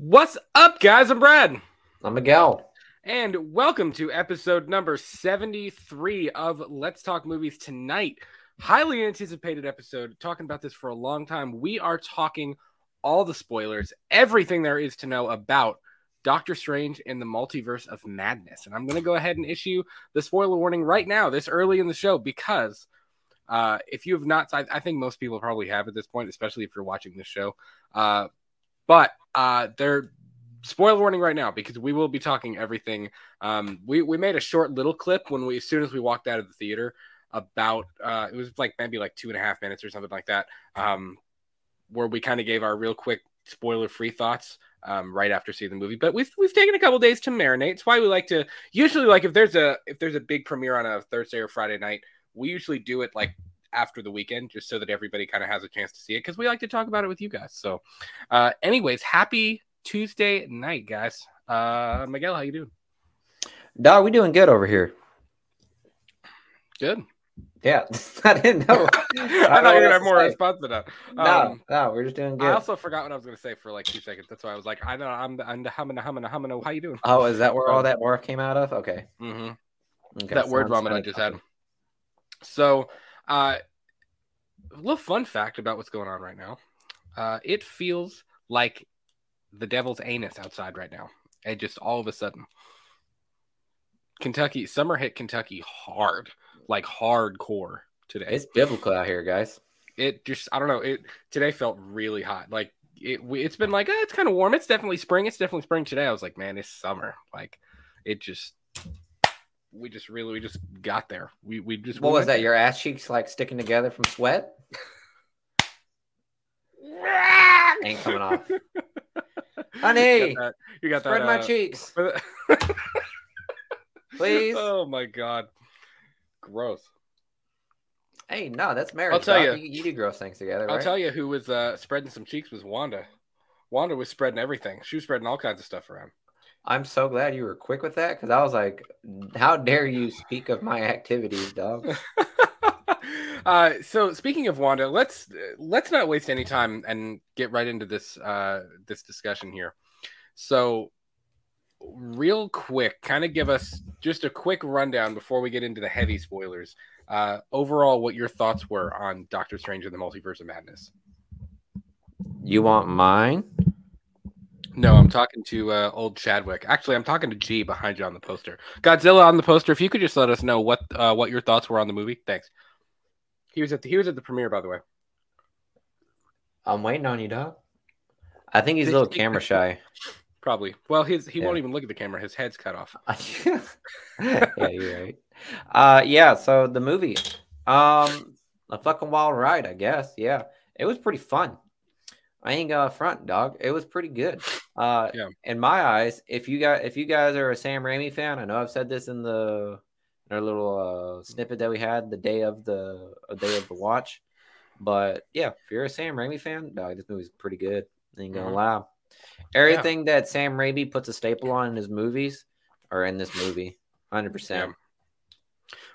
What's up, guys? I'm Brad. I'm Miguel. And welcome to episode number 73 of Let's Talk Movies Tonight. Highly anticipated episode, talking about this for a long time. We are talking all the spoilers, everything there is to know about Doctor Strange in the Multiverse of Madness. And I'm going to go ahead and issue the spoiler warning right now, this early in the show, because uh, if you have not, I, I, think most people probably have at this point, especially if you're watching this show. Uh, but uh, they're spoiler warning right now because we will be talking everything. Um, we we made a short little clip when we as soon as we walked out of the theater about uh, it was like maybe like two and a half minutes or something like that, um, where we kind of gave our real quick spoiler free thoughts um, right after seeing the movie. But we've we've taken a couple days to marinate. It's why we like to usually like if there's a if there's a big premiere on a Thursday or Friday night, we usually do it like after the weekend just so that everybody kind of has a chance to see it because we like to talk about it with you guys. So, uh, anyways, happy Tuesday night, guys. Uh, Miguel, how you doing? Dog, we doing good over here. Good. Yeah, I didn't know. I, thought you were gonna have more response than that. Um, no, no, we're just doing good. I also forgot what I was gonna say for like two seconds. That's why I was like, I know I'm I'm the humming, humming, humming. How you doing? Oh, is that where all that morph came out of? Okay. Mm-hmm. okay that word vomit I just had. So, uh, a little fun fact about what's going on right now. Uh, it feels like the devil's anus outside right now. And just all of a sudden, Kentucky summer hit Kentucky hard, like hardcore today. It's biblical out here, guys. It just I don't know. It today felt really hot. Like it, it's been like oh, it's kind of warm. It's definitely spring. It's definitely spring today. I was like, man, it's summer. Like it just we just really we just got there. We we just what we was that? There. Your ass cheeks like sticking together from sweat? Ain't coming off. Honey, you got that. You got spread that, my uh, cheeks, please. Oh my god, gross. Hey, no, that's marriage. I'll tell you, you, you do gross things together. I'll tell you who was uh, spreading some cheeks was Wanda. Wanda was spreading everything. She was spreading all kinds of stuff around. I'm so glad you were quick with that because I was like, how dare you speak of my activities, dog? uh, so speaking of Wanda, let's let's not waste any time and get right into this uh, this discussion here. So, real quick, kind of give us just a quick rundown before we get into the heavy spoilers. Uh, overall, what your thoughts were on Doctor Strange and the Multiverse of Madness? You want mine? No, I'm talking to uh, old Chadwick. Actually, I'm talking to G behind you on the poster. Godzilla on the poster. If you could just let us know what uh, what your thoughts were on the movie, thanks. He was at the he was at the premiere, by the way. I'm waiting on you, dog. I think he's a little camera shy. Probably. Well, his he yeah. won't even look at the camera. His head's cut off. yeah, you're right. Uh, yeah. So the movie, um, a fucking wild ride, I guess. Yeah, it was pretty fun. I ain't got a front, dog. It was pretty good. Uh, yeah. In my eyes, if you got if you guys are a Sam Raimi fan, I know I've said this in the in our little uh, snippet that we had the day of the day of the watch. But yeah, if you're a Sam Raimi fan, dog, this movie's pretty good. ain't gonna mm-hmm. lie. Everything yeah. that Sam Raimi puts a staple on in his movies are in this movie, hundred yeah. percent.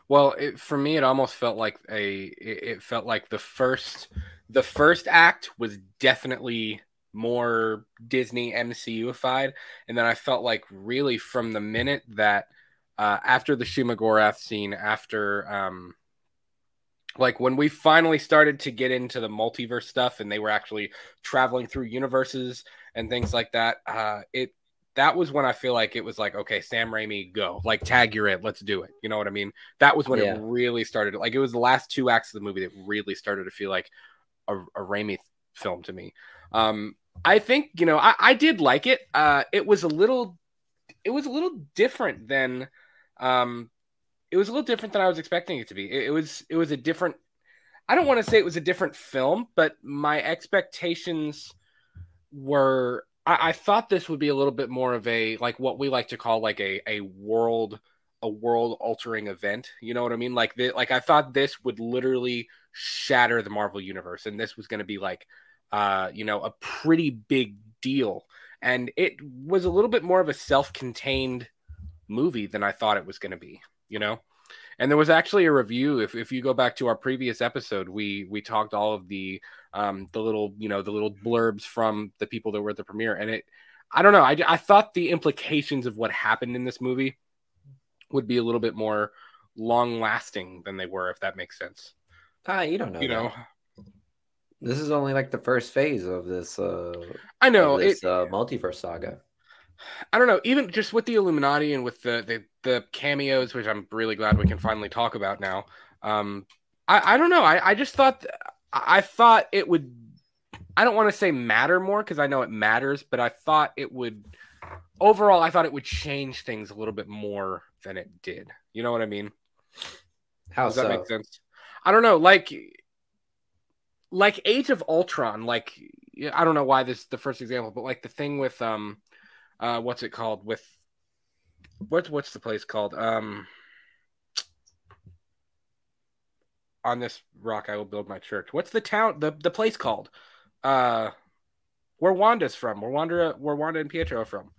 Well, it, for me, it almost felt like a. It, it felt like the first the first act was definitely more Disney MCUified, and then I felt like really from the minute that uh, after the Shuma-Gorath scene, after um, like when we finally started to get into the multiverse stuff, and they were actually traveling through universes and things like that, uh, it that was when I feel like it was like, okay, Sam Raimi, go. Like, tag you're it. Let's do it. You know what I mean? That was when yeah. it really started. Like, it was the last two acts of the movie that really started to feel like a, a Raimi film to me. Um, I think you know I, I did like it. Uh, it was a little, it was a little different than, um, it was a little different than I was expecting it to be. It, it was it was a different. I don't want to say it was a different film, but my expectations were. I, I thought this would be a little bit more of a like what we like to call like a a world a world altering event. You know what I mean? Like the, like I thought this would literally shatter the Marvel universe, and this was going to be like, uh, you know, a pretty big deal. And it was a little bit more of a self-contained movie than I thought it was going to be. You know, and there was actually a review. If, if you go back to our previous episode, we we talked all of the um the little you know the little blurbs from the people that were at the premiere, and it I don't know. I, I thought the implications of what happened in this movie would be a little bit more long lasting than they were, if that makes sense. Ah, you don't know. You know, that. This is only like the first phase of this. Uh, I know this it, uh, multiverse saga. I don't know. Even just with the Illuminati and with the the, the cameos, which I'm really glad we can finally talk about now. Um, I I don't know. I I just thought I thought it would. I don't want to say matter more because I know it matters, but I thought it would. Overall, I thought it would change things a little bit more than it did. You know what I mean? How Does so? that make sense? I don't know. Like, like Age of Ultron. Like, I don't know why this is the first example, but like the thing with um, uh, what's it called? With what's what's the place called? Um, on this rock I will build my church. What's the town? The the place called? Uh, where Wanda's from? Where Wanda? Where Wanda and Pietro are from?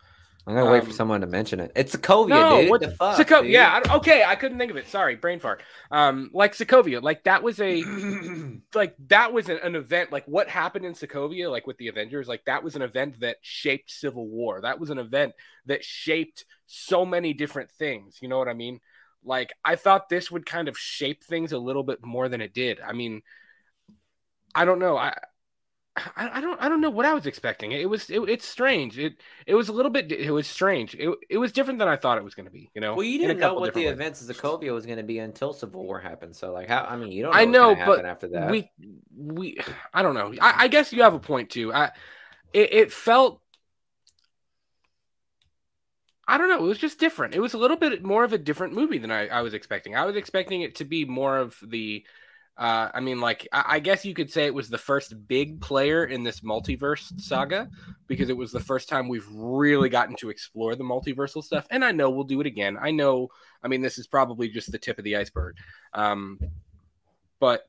I'm gonna wait for Um, someone to mention it. It's Sokovia, No, dude. what the fuck? Dude? yeah, I, okay, I couldn't think of it. Sorry, brain fart. Um, like Sokovia, like that was a like that was an, an event. Like what happened in Sokovia, like with the Avengers, like that was an event that shaped Civil War. That was an event that shaped so many different things. You know what I mean? Like I thought this would kind of shape things a little bit more than it did. I mean, I don't know. I. I, I don't I don't know what I was expecting. It was it, it's strange. It it was a little bit it was strange. It, it was different than I thought it was going to be. You know. Well, you didn't know what the ways. events of Sokovia was going to be until Civil War happened. So, like, how? I mean, you don't. Know I know, but after that, we we I don't know. I, I guess you have a point too. I it, it felt I don't know. It was just different. It was a little bit more of a different movie than I, I was expecting. I was expecting it to be more of the. Uh, I mean, like I, I guess you could say it was the first big player in this multiverse saga because it was the first time we've really gotten to explore the multiversal stuff. And I know we'll do it again. I know. I mean, this is probably just the tip of the iceberg. Um, but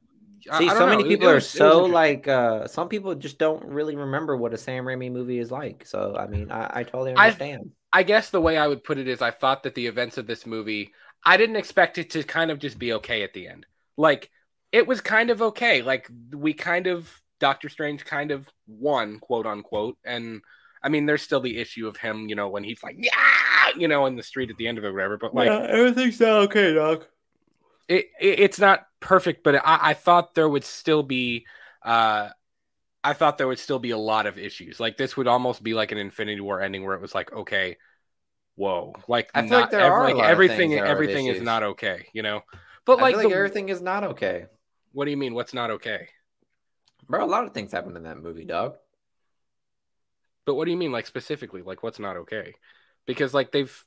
I- See, I so know. many people are was- it so like. uh Some people just don't really remember what a Sam Raimi movie is like. So, I mean, I, I totally I- understand. I guess the way I would put it is I thought that the events of this movie, I didn't expect it to kind of just be okay at the end. Like it was kind of okay. Like we kind of Doctor Strange kind of won, quote unquote. And I mean, there's still the issue of him, you know, when he's like, yeah, you know, in the street at the end of it, whatever. But like, everything's not okay, Doc. it, it it's not perfect, but I, I thought there would still be uh I thought there would still be a lot of issues. Like this would almost be like an Infinity War ending where it was like, okay, whoa. Like I feel like not there are a like lot of everything things that are everything is not okay, you know? But I like, feel like the- everything is not okay, what do you mean what's not okay? bro. A lot of things happened in that movie, dog. But what do you mean like specifically? Like what's not okay? Because like they've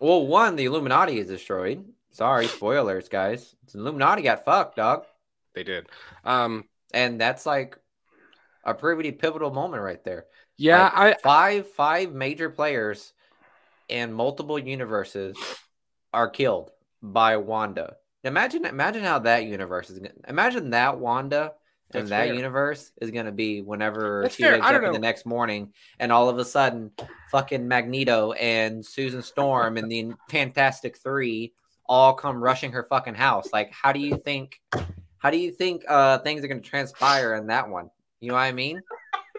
Well, one, the Illuminati is destroyed. Sorry, spoilers, guys. The Illuminati got fucked, dog. they did. Um And that's like a pretty pivotal moment right there. yeah, Like, I five five major players in multiple universes are killed by Wanda. Imagine imagine how that universe is gonna imagine that Wanda and That's that fair. universe is gonna be whenever That's she fair. wakes up in the next morning and all of a sudden fucking Magneto and Susan Storm and the Fantastic Three all come rushing her fucking house. Like how do you think how do you think uh things are gonna transpire in that one? You know what I mean?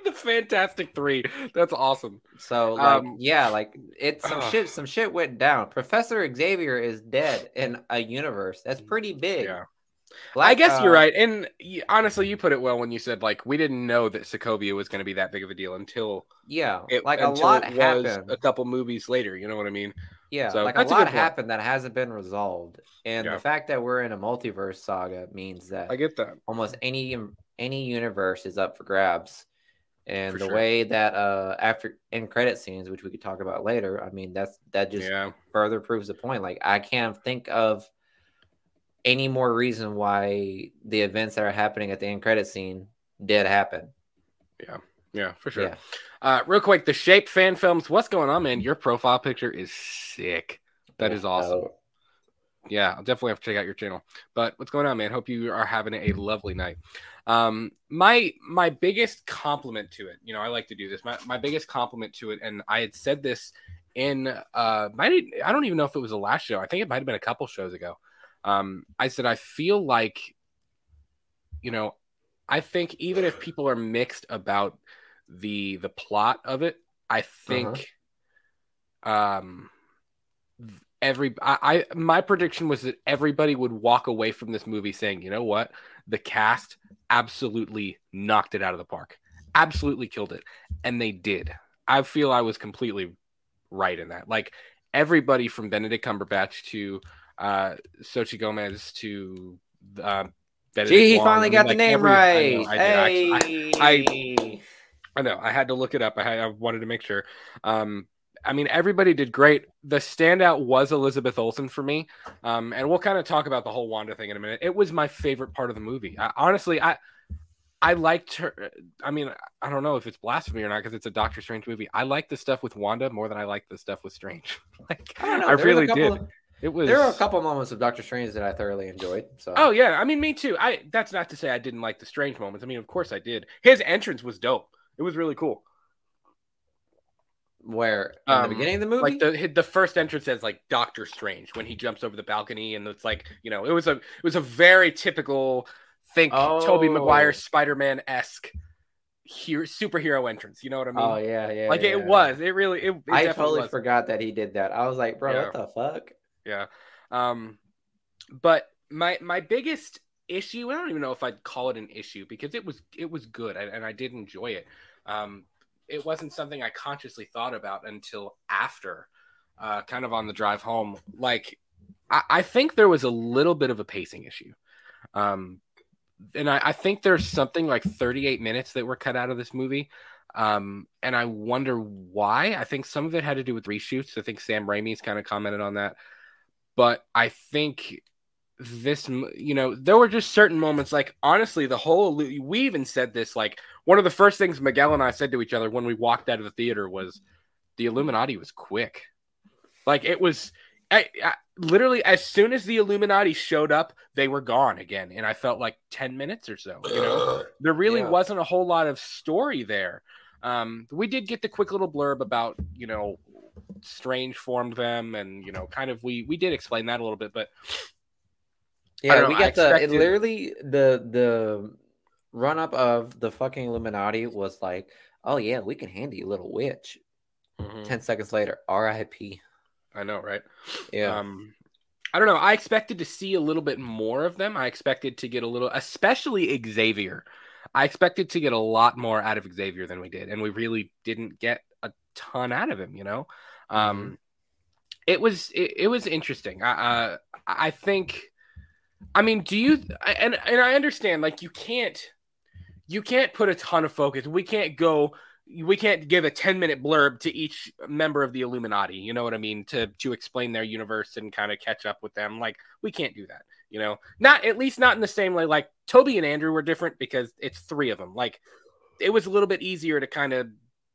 The Fantastic Three. That's awesome. So like Um, yeah, like it's some shit some shit went down. Professor Xavier is dead in a universe. That's pretty big. Yeah. I Black- guess you're uh, right. And honestly, you put it well when you said like we didn't know that Sokovia was going to be that big of a deal until Yeah, it like a lot happened. a couple movies later. You know what I mean? yeah, so like a that's a lot happened that hasn't been resolved. And Yeah. the fact that we're in a multiverse saga means that I get that. almost any any universe is up for grabs. And For the sure. way that uh after end credit scenes, which we could talk about later, I mean that's that just yeah, further proves the point. Like I can't think of any more reason why the events that are happening at the end credit scene did happen. yeah, Yeah, for sure. Yeah. Uh, real quick, the Shape fan films. What's going on, man? Your profile picture is sick. That is awesome. So, yeah, I'll definitely have to check out your channel. But what's going on, man? Hope you are having a lovely night. Um, my my biggest compliment to it, you know, I like to do this. My my biggest compliment to it, and I had said this in uh, might I don't even know if it was the last show. I think it might have been a couple shows ago. Um, I said I feel like, you know, I think even if people are mixed about the the plot of it, I think um every I, I my prediction was that everybody would walk away from this movie saying, you know what? The cast absolutely knocked it out of the park. Absolutely killed it. And they did. I feel I was completely right in that. Like everybody from Benedict Cumberbatch to uh Xochitl Gomez to uh Benedict Gee, he Wong. finally I mean, got the name every- I know, right. I hey. I- I know. I had to look it up. I, had, I wanted to make sure. Um, I mean, everybody did great. The standout was Elizabeth Olsen for me, um, and we'll kind of talk about the whole Wanda thing in a minute. It was my favorite part of the movie. I, honestly, I I liked her. I mean, I don't know if it's blasphemy or not because it's a Doctor Strange movie. I like the stuff with Wanda more than I like the stuff with Strange. like, I don't know. I really did. of- It was. there were a couple moments of Doctor Strange that I thoroughly enjoyed. So Oh yeah, I mean, me too. I that's not to say I didn't like the Strange moments. I mean, of course I did. His entrance was dope. It was really cool. Where in Um, the beginning of the movie, like the the first entrance as like Doctor Strange when he jumps over the balcony and it's like you know it was a it was a very typical think Tobey Oh. Maguire Spider Man esque hero superhero entrance. You know what I mean? oh yeah, yeah, like yeah. it was. It really. It, it I definitely totally was. forgot that he did that. I was like, bro, Yeah. what the fuck? Yeah. Um, but my my biggest issue, I don't even know if I'd call it an issue because it was it was good and, and I did enjoy it. Um, it wasn't something I consciously thought about until after, uh, kind of on the drive home. Like, I, I think there was a little bit of a pacing issue. Um, and I, I think there's something like 38 minutes that were cut out of this movie. Um, and I wonder why. I think some of it had to do with reshoots. I think Sam Raimi's kind of commented on that. But I think this, you know, there were just certain moments. Like honestly, the whole we even said this. Like one of the first things Miguel and I said to each other when we walked out of the theater was, "The Illuminati was quick." Like it was. I, I, literally, as soon as the Illuminati showed up, they were gone again, and I felt like ten minutes or so. You know, there really Yeah. wasn't a whole lot of story there. Um, we did get the quick little blurb about you know Strange formed them, and you know, kind of we we did explain that a little bit, but Yeah, we got the it literally the the run up of the fucking Illuminati was like, oh yeah, we can handle you, little witch. Mhm. Ten seconds later, R.I.P. I know, right? Yeah, Um, I don't know. I expected to see a little bit more of them. I expected to get a little, especially Xavier. I expected to get a lot more out of Xavier than we did, and we really didn't get a ton out of him. You know, um, it was it, it was interesting. I uh, I think, I mean, do you and and I understand like you can't you can't put a ton of focus. We can't go we can't give a 10 minute blurb to each member of the Illuminati, you know what I mean, to to explain their universe and kind of catch up with them. Like we can't do that, you know. Not at least not in the same way like Tobey and Andrew were different because it's three of them. Like it was a little bit easier to kind of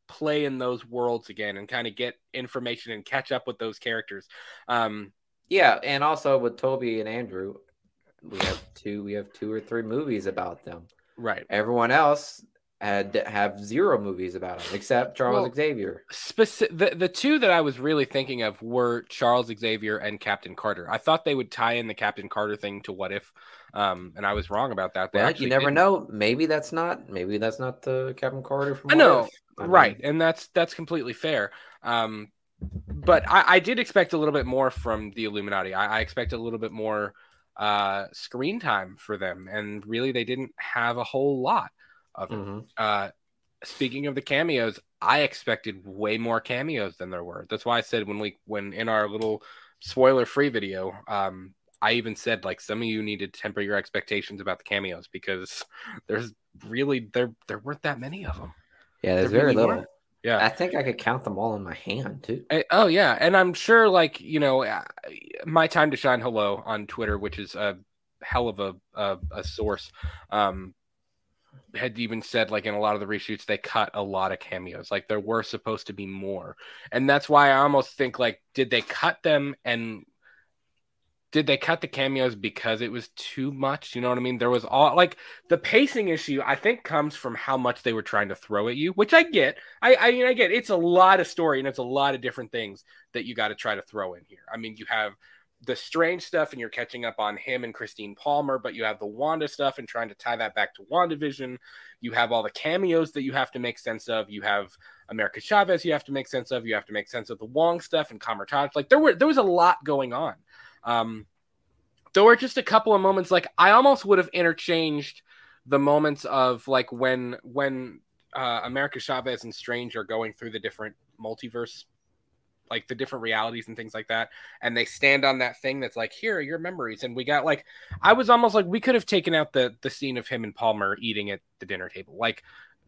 play in those worlds again and kind of get information and catch up with those characters. Um yeah, and also with Tobey and Andrew, we have two we have two or three movies about them. right. Everyone else had have zero movies about them except Charles Well, Xavier. Speci- the the two that I was really thinking of were Charles Xavier and Captain Carter. I thought they would tie in the Captain Carter thing to What If, um, and I was wrong about that. They Well, you never didn't. know. Maybe that's not. Maybe that's not the Captain Carter from. I know. I mean, right, and that's that's completely fair. Um, but I, I did expect a little bit more from the Illuminati. I, I expect a little bit more uh, screen time for them, and really they didn't have a whole lot of it. mhm. uh speaking of the cameos i expected way more cameos than there were that's why i said when we when in our little spoiler free video um i even said like some of you need to temper your expectations about the cameos because there's really there there weren't that many of them Yeah, there's There very really little. were. Yeah I think I could count them all in my hand too. Eh, oh yeah, and I'm sure like you know, uh, my time to shine hello on Twitter, which is a hell of a a, a source, um, had even said like in a lot of the reshoots they cut a lot of cameos. Like there were supposed to be more, and that's why I almost think like did they cut them and did they cut the cameos because it was too much? You know what I mean? There was all like the pacing issue. I think comes from how much they were trying to throw at you, which I get. I I mean I get it's a lot of story and it's a lot of different things that you got to try to throw in here. I mean you have the strange stuff and you're catching up on him and Christine Palmer, but you have the Wanda stuff and trying to tie that back to WandaVision. You have all the cameos that you have to make sense of. You have America Chavez you have to make sense of. You have to make sense of the Wong stuff and Kamar-Taj. Like there were there was a lot going on. Um, there were just a couple of moments like I almost would have interchanged the moments of like when when uh, America Chavez and Strange are going through the different multiverse like the different realities and things like that and they stand on that thing that's like here are your memories and we got like i was almost like we could have taken out the the scene of him and palmer eating at the dinner table. Like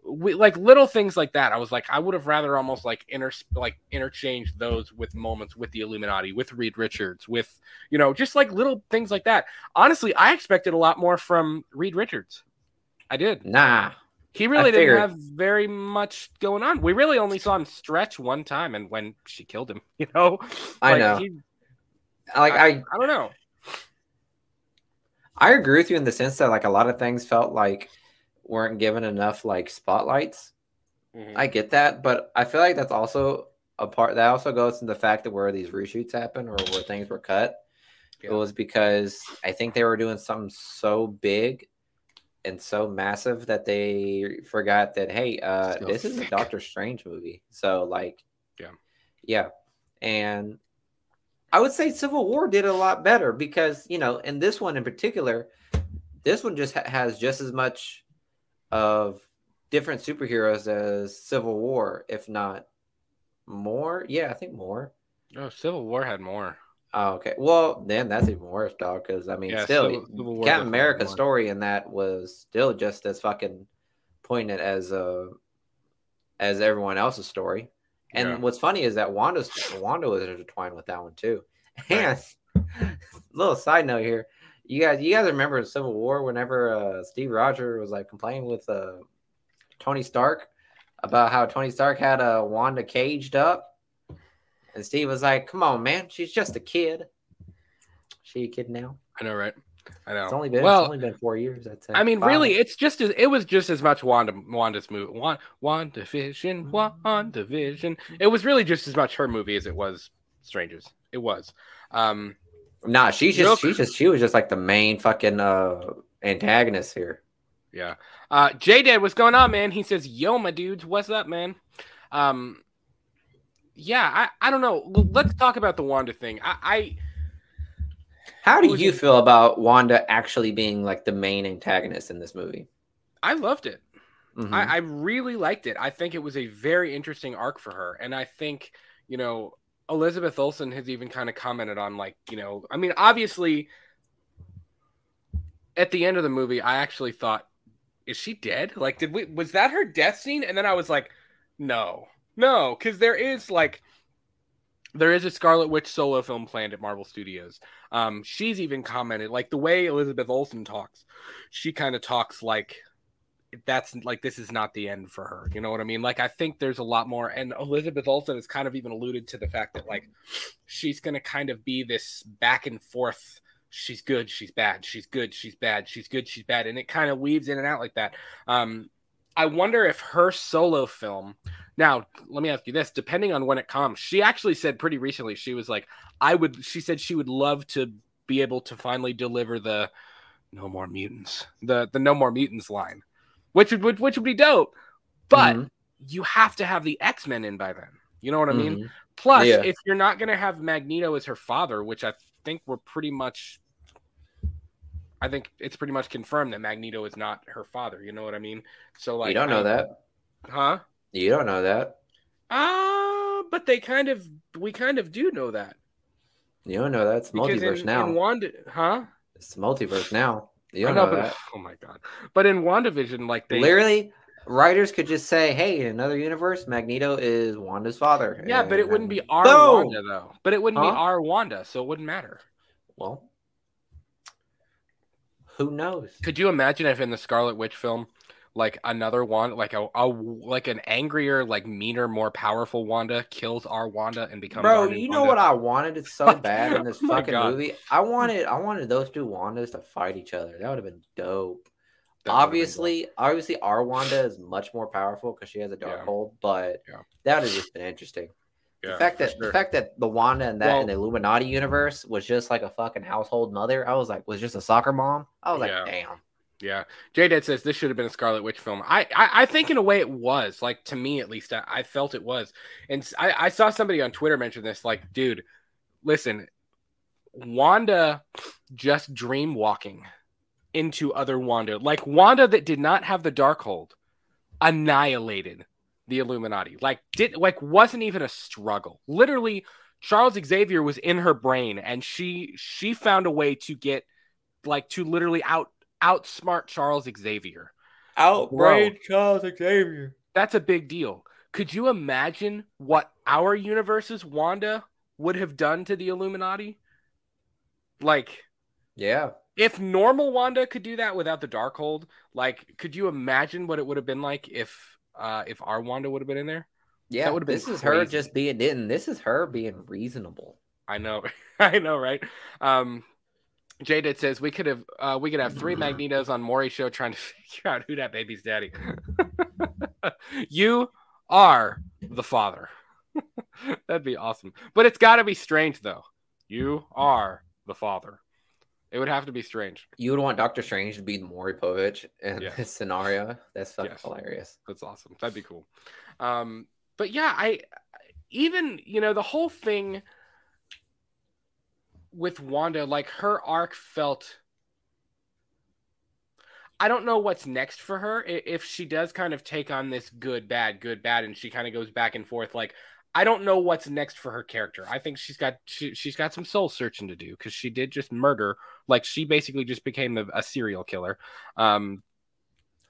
we like little things like that i was like i would have rather almost like inter like interchange those with moments with the illuminati with reed richards with you know just like little things like that honestly i expected a lot more from reed richards i did Nah, he really didn't have very much going on. We really only saw him stretch one time, and when she killed him, you know, I Like, know. he- like I, I, I don't know. I agree with you in the sense that like a lot of things felt like weren't given enough like spotlights. Mhm. I get that, but I feel like that's also a part that also goes to the fact that where these reshoots happen or where things were cut. Yeah. It was because I think they were doing something so big and so massive that they forgot that hey, uh, So this is a. Doctor Strange movie. So like, Yeah. yeah, and I would say Civil War did a lot better because you know, in this one in particular, this one just ha- has just as much of different superheroes as Civil War, if not more. Yeah, I think more. Oh, Civil War had more. Oh, okay. Well, then that's even worse, dog. Because I mean, Yeah, still, Civil- Civil Captain America's story in that was still just as fucking poignant as uh as everyone else's story. And Yeah. what's funny is that Wanda's Wanda was intertwined with that one too. And little side note here, you guys, you guys remember Civil War whenever uh, Steve Rogers was like complaining with uh, Tony Stark about how Tony Stark had uh, Wanda caged up, and Steve was like, "Come on, man, she's just a kid. She a kid now? I know, right? I know. It's only been well. it's only been four years. I'd. I mean, Five. really, it's just as it was just as much Wanda Wanda's movie. Wanda, Wanda Vision, Wanda Vision. It was really just as much her movie as it was Strangers. It was. Um, Nah, she's just she's just she was just like the main fucking uh antagonist here. Yeah. Uh J Dad, what's going on, man? He says, Yo, my dudes, what's up, man? Um yeah, I, I don't know. Let's talk about the Wanda thing. I, I How do you feel about Wanda actually being like the main antagonist in this movie? I loved it. Mhm. I, I really liked it. I think it was a very interesting arc for her. And I think, you know, Elizabeth Olsen has even kind of commented on like, you know, I mean, obviously at the end of the movie, I actually thought, is she dead? Like, did we was that her death scene? And then I was like, no, no, because there is like there is a Scarlet Witch solo film planned at Marvel Studios. Um, she's even commented like the way Elizabeth Olsen talks, she kind of talks like that's like this is not the end for her. You know what I mean? Like I think there's a lot more, and Elizabeth Olsen has kind of even alluded to the fact that like she's gonna kind of be this back and forth. She's good, she's bad, she's good, she's bad, she's good, she's bad, and it kind of weaves in and out like that. Um, I wonder if her solo film. Now, let me ask you this: depending on when it comes, she actually said pretty recently she was like, I would. She said she would love to be able to finally deliver the "No More Mutants," the the "No More Mutants" line, which would which, which would be dope. But Mhm. you have to have the X Men in by then. You know what I mean? Mhm. Plus, Yeah. if you're not going to have Magneto as her father, which I think we're pretty much, I think it's pretty much confirmed that Magneto is not her father. You know what I mean? So like, you don't know I- that. huh? You don't know that. Ah, but they kind of, we kind of do know that You don't know that. It's because multiverse in, now. in Wanda, huh? it's multiverse now. You I know, know, but oh my god! But in WandaVision, like they, Literally, writers could just say, "Hey, in another universe, Magneto is Wanda's father." yeah, but it wouldn't be our Boom! Wanda though. But it wouldn't be our Wanda, so it wouldn't matter. Well, who knows? Could you imagine if in the Scarlet Witch film, like another Wanda, like a, a like an angrier, like meaner, more powerful Wanda kills our Wanda and becomes Bro, you know Wanda? what I wanted it so bad in this Oh fucking God. movie? I wanted I wanted those two Wandas to fight each other. That would have been dope. That would've been obviously, obviously, our Wanda is much more powerful because she has a dark Yeah. hold, but Yeah. that would have just been interesting. Yeah, the fact that sure. the fact that the Wanda and that Well- in the Illuminati universe was just like a fucking household mother, I was like, was just a soccer mom. I was like, damn. Yeah, J Dead says this should have been a Scarlet Witch film. I, I, I think in a way it was. Like to me, at least, I, I felt it was. And I, I saw somebody on Twitter mention this. Like, dude, listen, Wanda just dream walking into other Wanda, like Wanda that did not have the Darkhold, annihilated the Illuminati. Like did like wasn't even a struggle. Literally, Charles Xavier was in her brain, and she she found a way to get like to literally out outsmart Charles Xavier. Outbrain Charles Xavier. That's a big deal. Could you imagine what our universe's Wanda would have done to the Illuminati? Like, yeah. If normal Wanda could do that without the Darkhold, like, could you imagine what it would have been like if uh if our Wanda would have been in there? Yeah, that would have been. this is crazy. her just being in. This is her being reasonable. I know, I know, right? Um, Jaded says we could have uh, we could have three Magnetos on Maury's show trying to figure out who that baby's daddy. you are the father. That'd be awesome. But it's got to be strange though. You are the father. It would have to be strange. You would want Doctor Strange to be Maury Povich in yes. this scenario. That's yes. hilarious. That's awesome. That'd be cool. Um, but yeah, I even you know the whole thing with Wanda, like her arc felt. I don't know what's next for her if she does kind of take on this good, bad, good, bad, and she kind of goes back and forth. Like, I don't know what's next for her character. I think she's got she, she's got some soul searching to do because she did just murder. Like, she basically just became a, a serial killer. Um,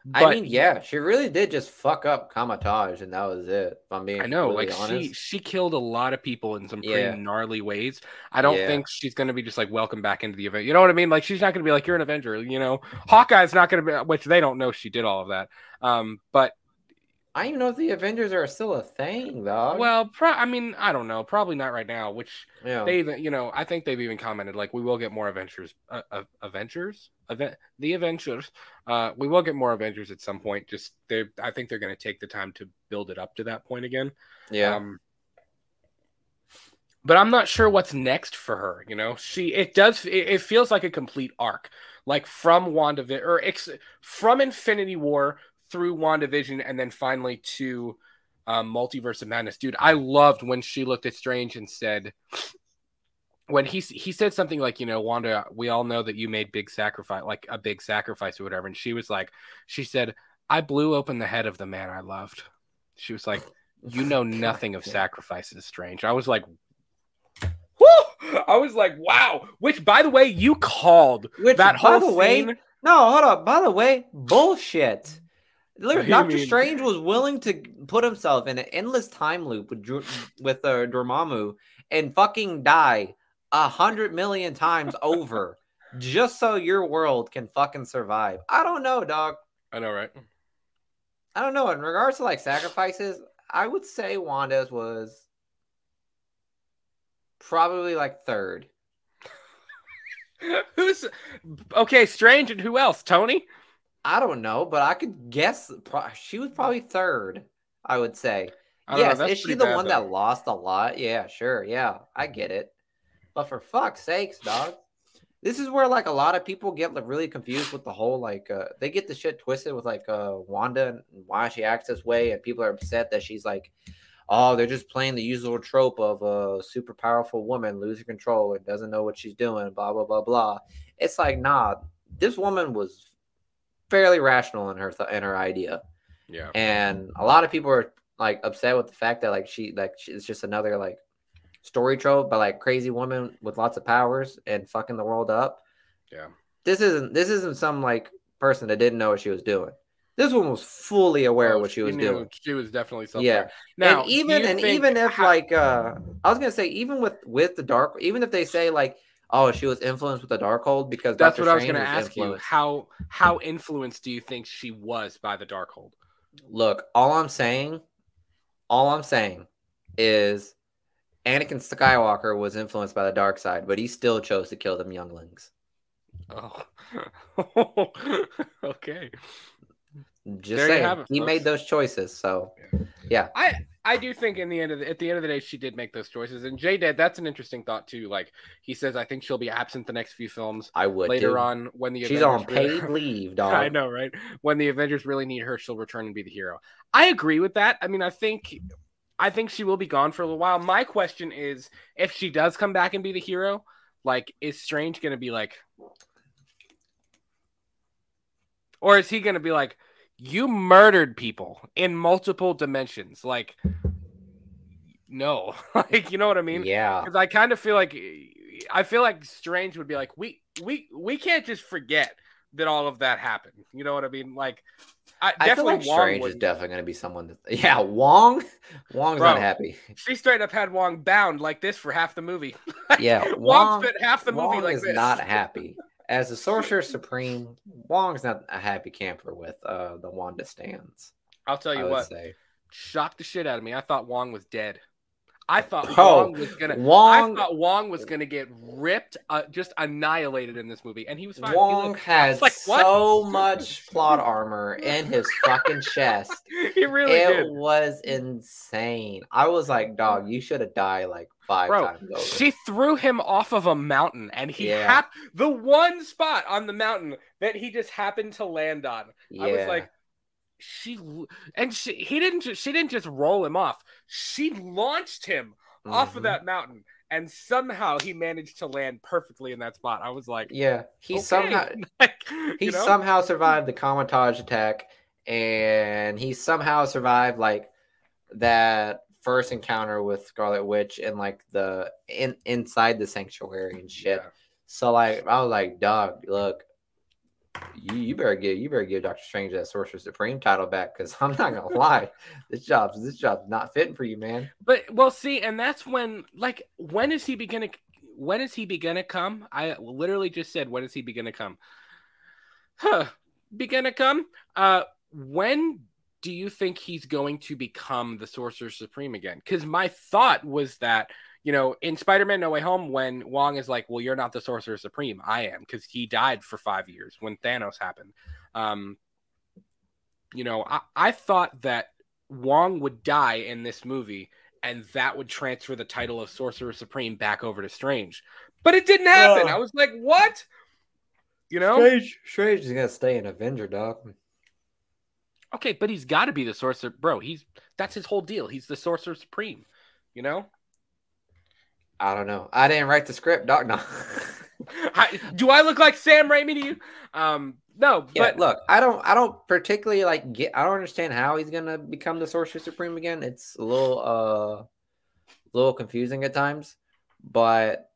but, I mean, yeah, she really did just fuck up Kamar-Taj, and that was it. If I'm being, I know, like honest. she she killed a lot of people in some pretty yeah. gnarly ways. I don't yeah. think she's gonna be just like welcome back into the event. You know what I mean? Like she's not gonna be like you're an Avenger. You know, Hawkeye's not gonna be, which they don't know she did all of that. Um, but I don't even know if the Avengers are still a thing, though. Well, pro- I mean, I don't know. Probably not right now. Which yeah. they even, you know, I think they've even commented like we will get more Avengers, uh, uh, Avengers, Event, the Avengers. Uh, we will get more Avengers at some point. Just they, I think they're going to take the time to build it up to that point again. Yeah. Um, but I'm not sure what's next for her. You know, she it does it, it feels like a complete arc, like from WandaVision or ex, from Infinity War through WandaVision and then finally to um, Multiverse of Madness. Dude, I loved when she looked at Strange and said, when he he said something like, you know, Wanda, we all know that you made big sacrifice, like a big sacrifice or whatever. And she was like, she said, I blew open the head of the man I loved. She was like, you know nothing of sacrifices, Strange. I was like, Whoo! I was like, wow. Which, by the way, you called Which, that whole the way, No, hold up. By the way, bullshit. Doctor Strange was willing to put himself in an endless time loop with with uh, Dormammu and fucking die a hundred million times over just so your world can fucking survive. I don't know, dog. I know, right? I don't know. In regards to like sacrifices, I would say Wanda's was probably like third. Who's okay? Strange and who else? Tony. I don't know, but I could guess she was probably third. I would say. I yes, know, is she the one though. that lost a lot? Yeah, sure. Yeah, I get it. But for fuck's sakes, dog. This is where like a lot of people get like, really confused with the whole like uh, they get the shit twisted with like uh, Wanda and why she acts this way, and people are upset that she's like, oh, they're just playing the usual trope of a super powerful woman losing control and doesn't know what she's doing, blah blah blah blah. It's like, nah, this woman was fairly rational in her th- in her idea. Yeah. And a lot of people are like upset with the fact that like she like she, it's just another like story trope, by like crazy woman with lots of powers and fucking the world up. Yeah. This isn't this isn't some like person that didn't know what she was doing. This one was fully aware oh, of what she, she was knew. doing. She was definitely something. Yeah. Now, and even and even if how... like uh I was gonna say even with with the dark even if they say like oh, she was influenced with the Darkhold because that's Dr. what Strange I was going to ask influenced. you. How how influenced do you think she was by the Darkhold? Look, all I'm saying, all I'm saying is Anakin Skywalker was influenced by the dark side, but he still chose to kill them younglings. Oh, okay. Just there saying, he folks. made those choices. So, yeah. I I do think in the end of the, at the end of the day, she did make those choices. And Jay did. That's an interesting thought too. Like he says, I think she'll be absent the next few films. I would Later dude. on, when the She's Avengers on really- paid leave, dog. I know, right? When the Avengers really need her, she'll return and be the hero. I agree with that. I mean, I think, I think she will be gone for a little while. My question is, if she does come back and be the hero, like, is Strange going to be like, or is he going to be like, you murdered people in multiple dimensions? Like, no, like, you know what I mean? yeah. because I kind of feel like I feel like Strange would be like we we we can't just forget that all of that happened. You know what I mean? Like I, I definitely like Wong Strange is definitely going to be someone. That, yeah, Wong. Wong's Bro. not happy. she straight up had Wong bound like this for half the movie. Yeah, Wong Wong. spent half the movie like is this. not happy. As the Sorcerer Supreme, Wong's not a happy camper with uh, the Wanda stands. I'll tell you what, say. shocked the shit out of me. I thought Wong was dead. I thought Bro, Wong was gonna. Wong- I thought Wong was gonna get ripped, uh, just annihilated in this movie, and he was fine. Wong looked- had like, so much plot armor in his fucking chest. he really it did. was insane. I was like, dog, you should have died like five Bro, times over. she threw him off of a mountain, and he Yeah. hap- the one spot on the mountain that he just happened to land on. yeah. I was like, she and she he didn't just she didn't just roll him off. She launched him off of Mhm. that mountain, and somehow he managed to land perfectly in that spot. I was like, Yeah, he okay. somehow like, he you know? somehow survived the Kamar-Taj attack, and he somehow survived like that first encounter with Scarlet Witch and like the in inside the sanctuary and shit. Yeah. So like I was like, dog, look, you, you better give you better give Doctor Strange that Sorcerer Supreme title back because I'm not gonna lie, this job's this job's not fitting for you, man. But well, see, and that's when like when is he to when is he to come? I literally just said when is he to come? Huh. Begin to come? Uh when do you think he's going to become the Sorcerer Supreme again? Because my thought was that, you know, in Spider-Man No Way Home, when Wong is like, Well, you're not the Sorcerer Supreme, I am, because he died for five years when Thanos happened. Um, you know, I, I thought that Wong would die in this movie and that would transfer the title of Sorcerer Supreme back over to Strange. But it didn't happen. Ugh. I was like, what? You know? Strange, Strange is gonna stay an Avenger, dog. Okay, but he's got to be the Sorcerer. Bro, he's that's his whole deal. He's the Sorcerer Supreme. You know? I don't know. I didn't write the script, Doc. No. I, do I look like Sam Raimi to you? Um, no, Yeah, but look, I don't, I don't particularly like get. I don't understand how he's gonna become the Sorcerer Supreme again. It's a little, uh, little confusing at times, but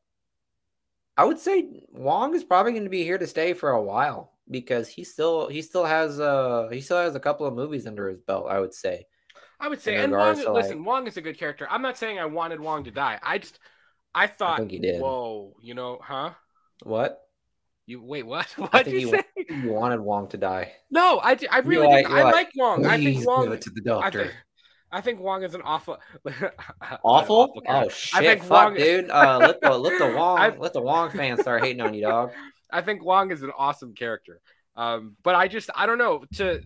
I would say Wong is probably going to be here to stay for a while because he still, he still has, uh, he still has a couple of movies under his belt. I would say. I would say, and Wong, listen, like- Wong is a good character. I'm not saying I wanted Wong to die. I just, I thought, think he did. whoa, you know, huh? What? You wait, what? What think you he, say? you wanted Wong to die. No, I, I really like-. I like, like Wong. I think Wong. give it to the I doctor. think, I think Wong is an awful, Awful? character. Oh I shit! think Fuck, Wong- dude. Uh, let the let the Wong I- let the Wong fans start hating on you, dog. I think Wong is an awesome character. Um, but I just I don't know to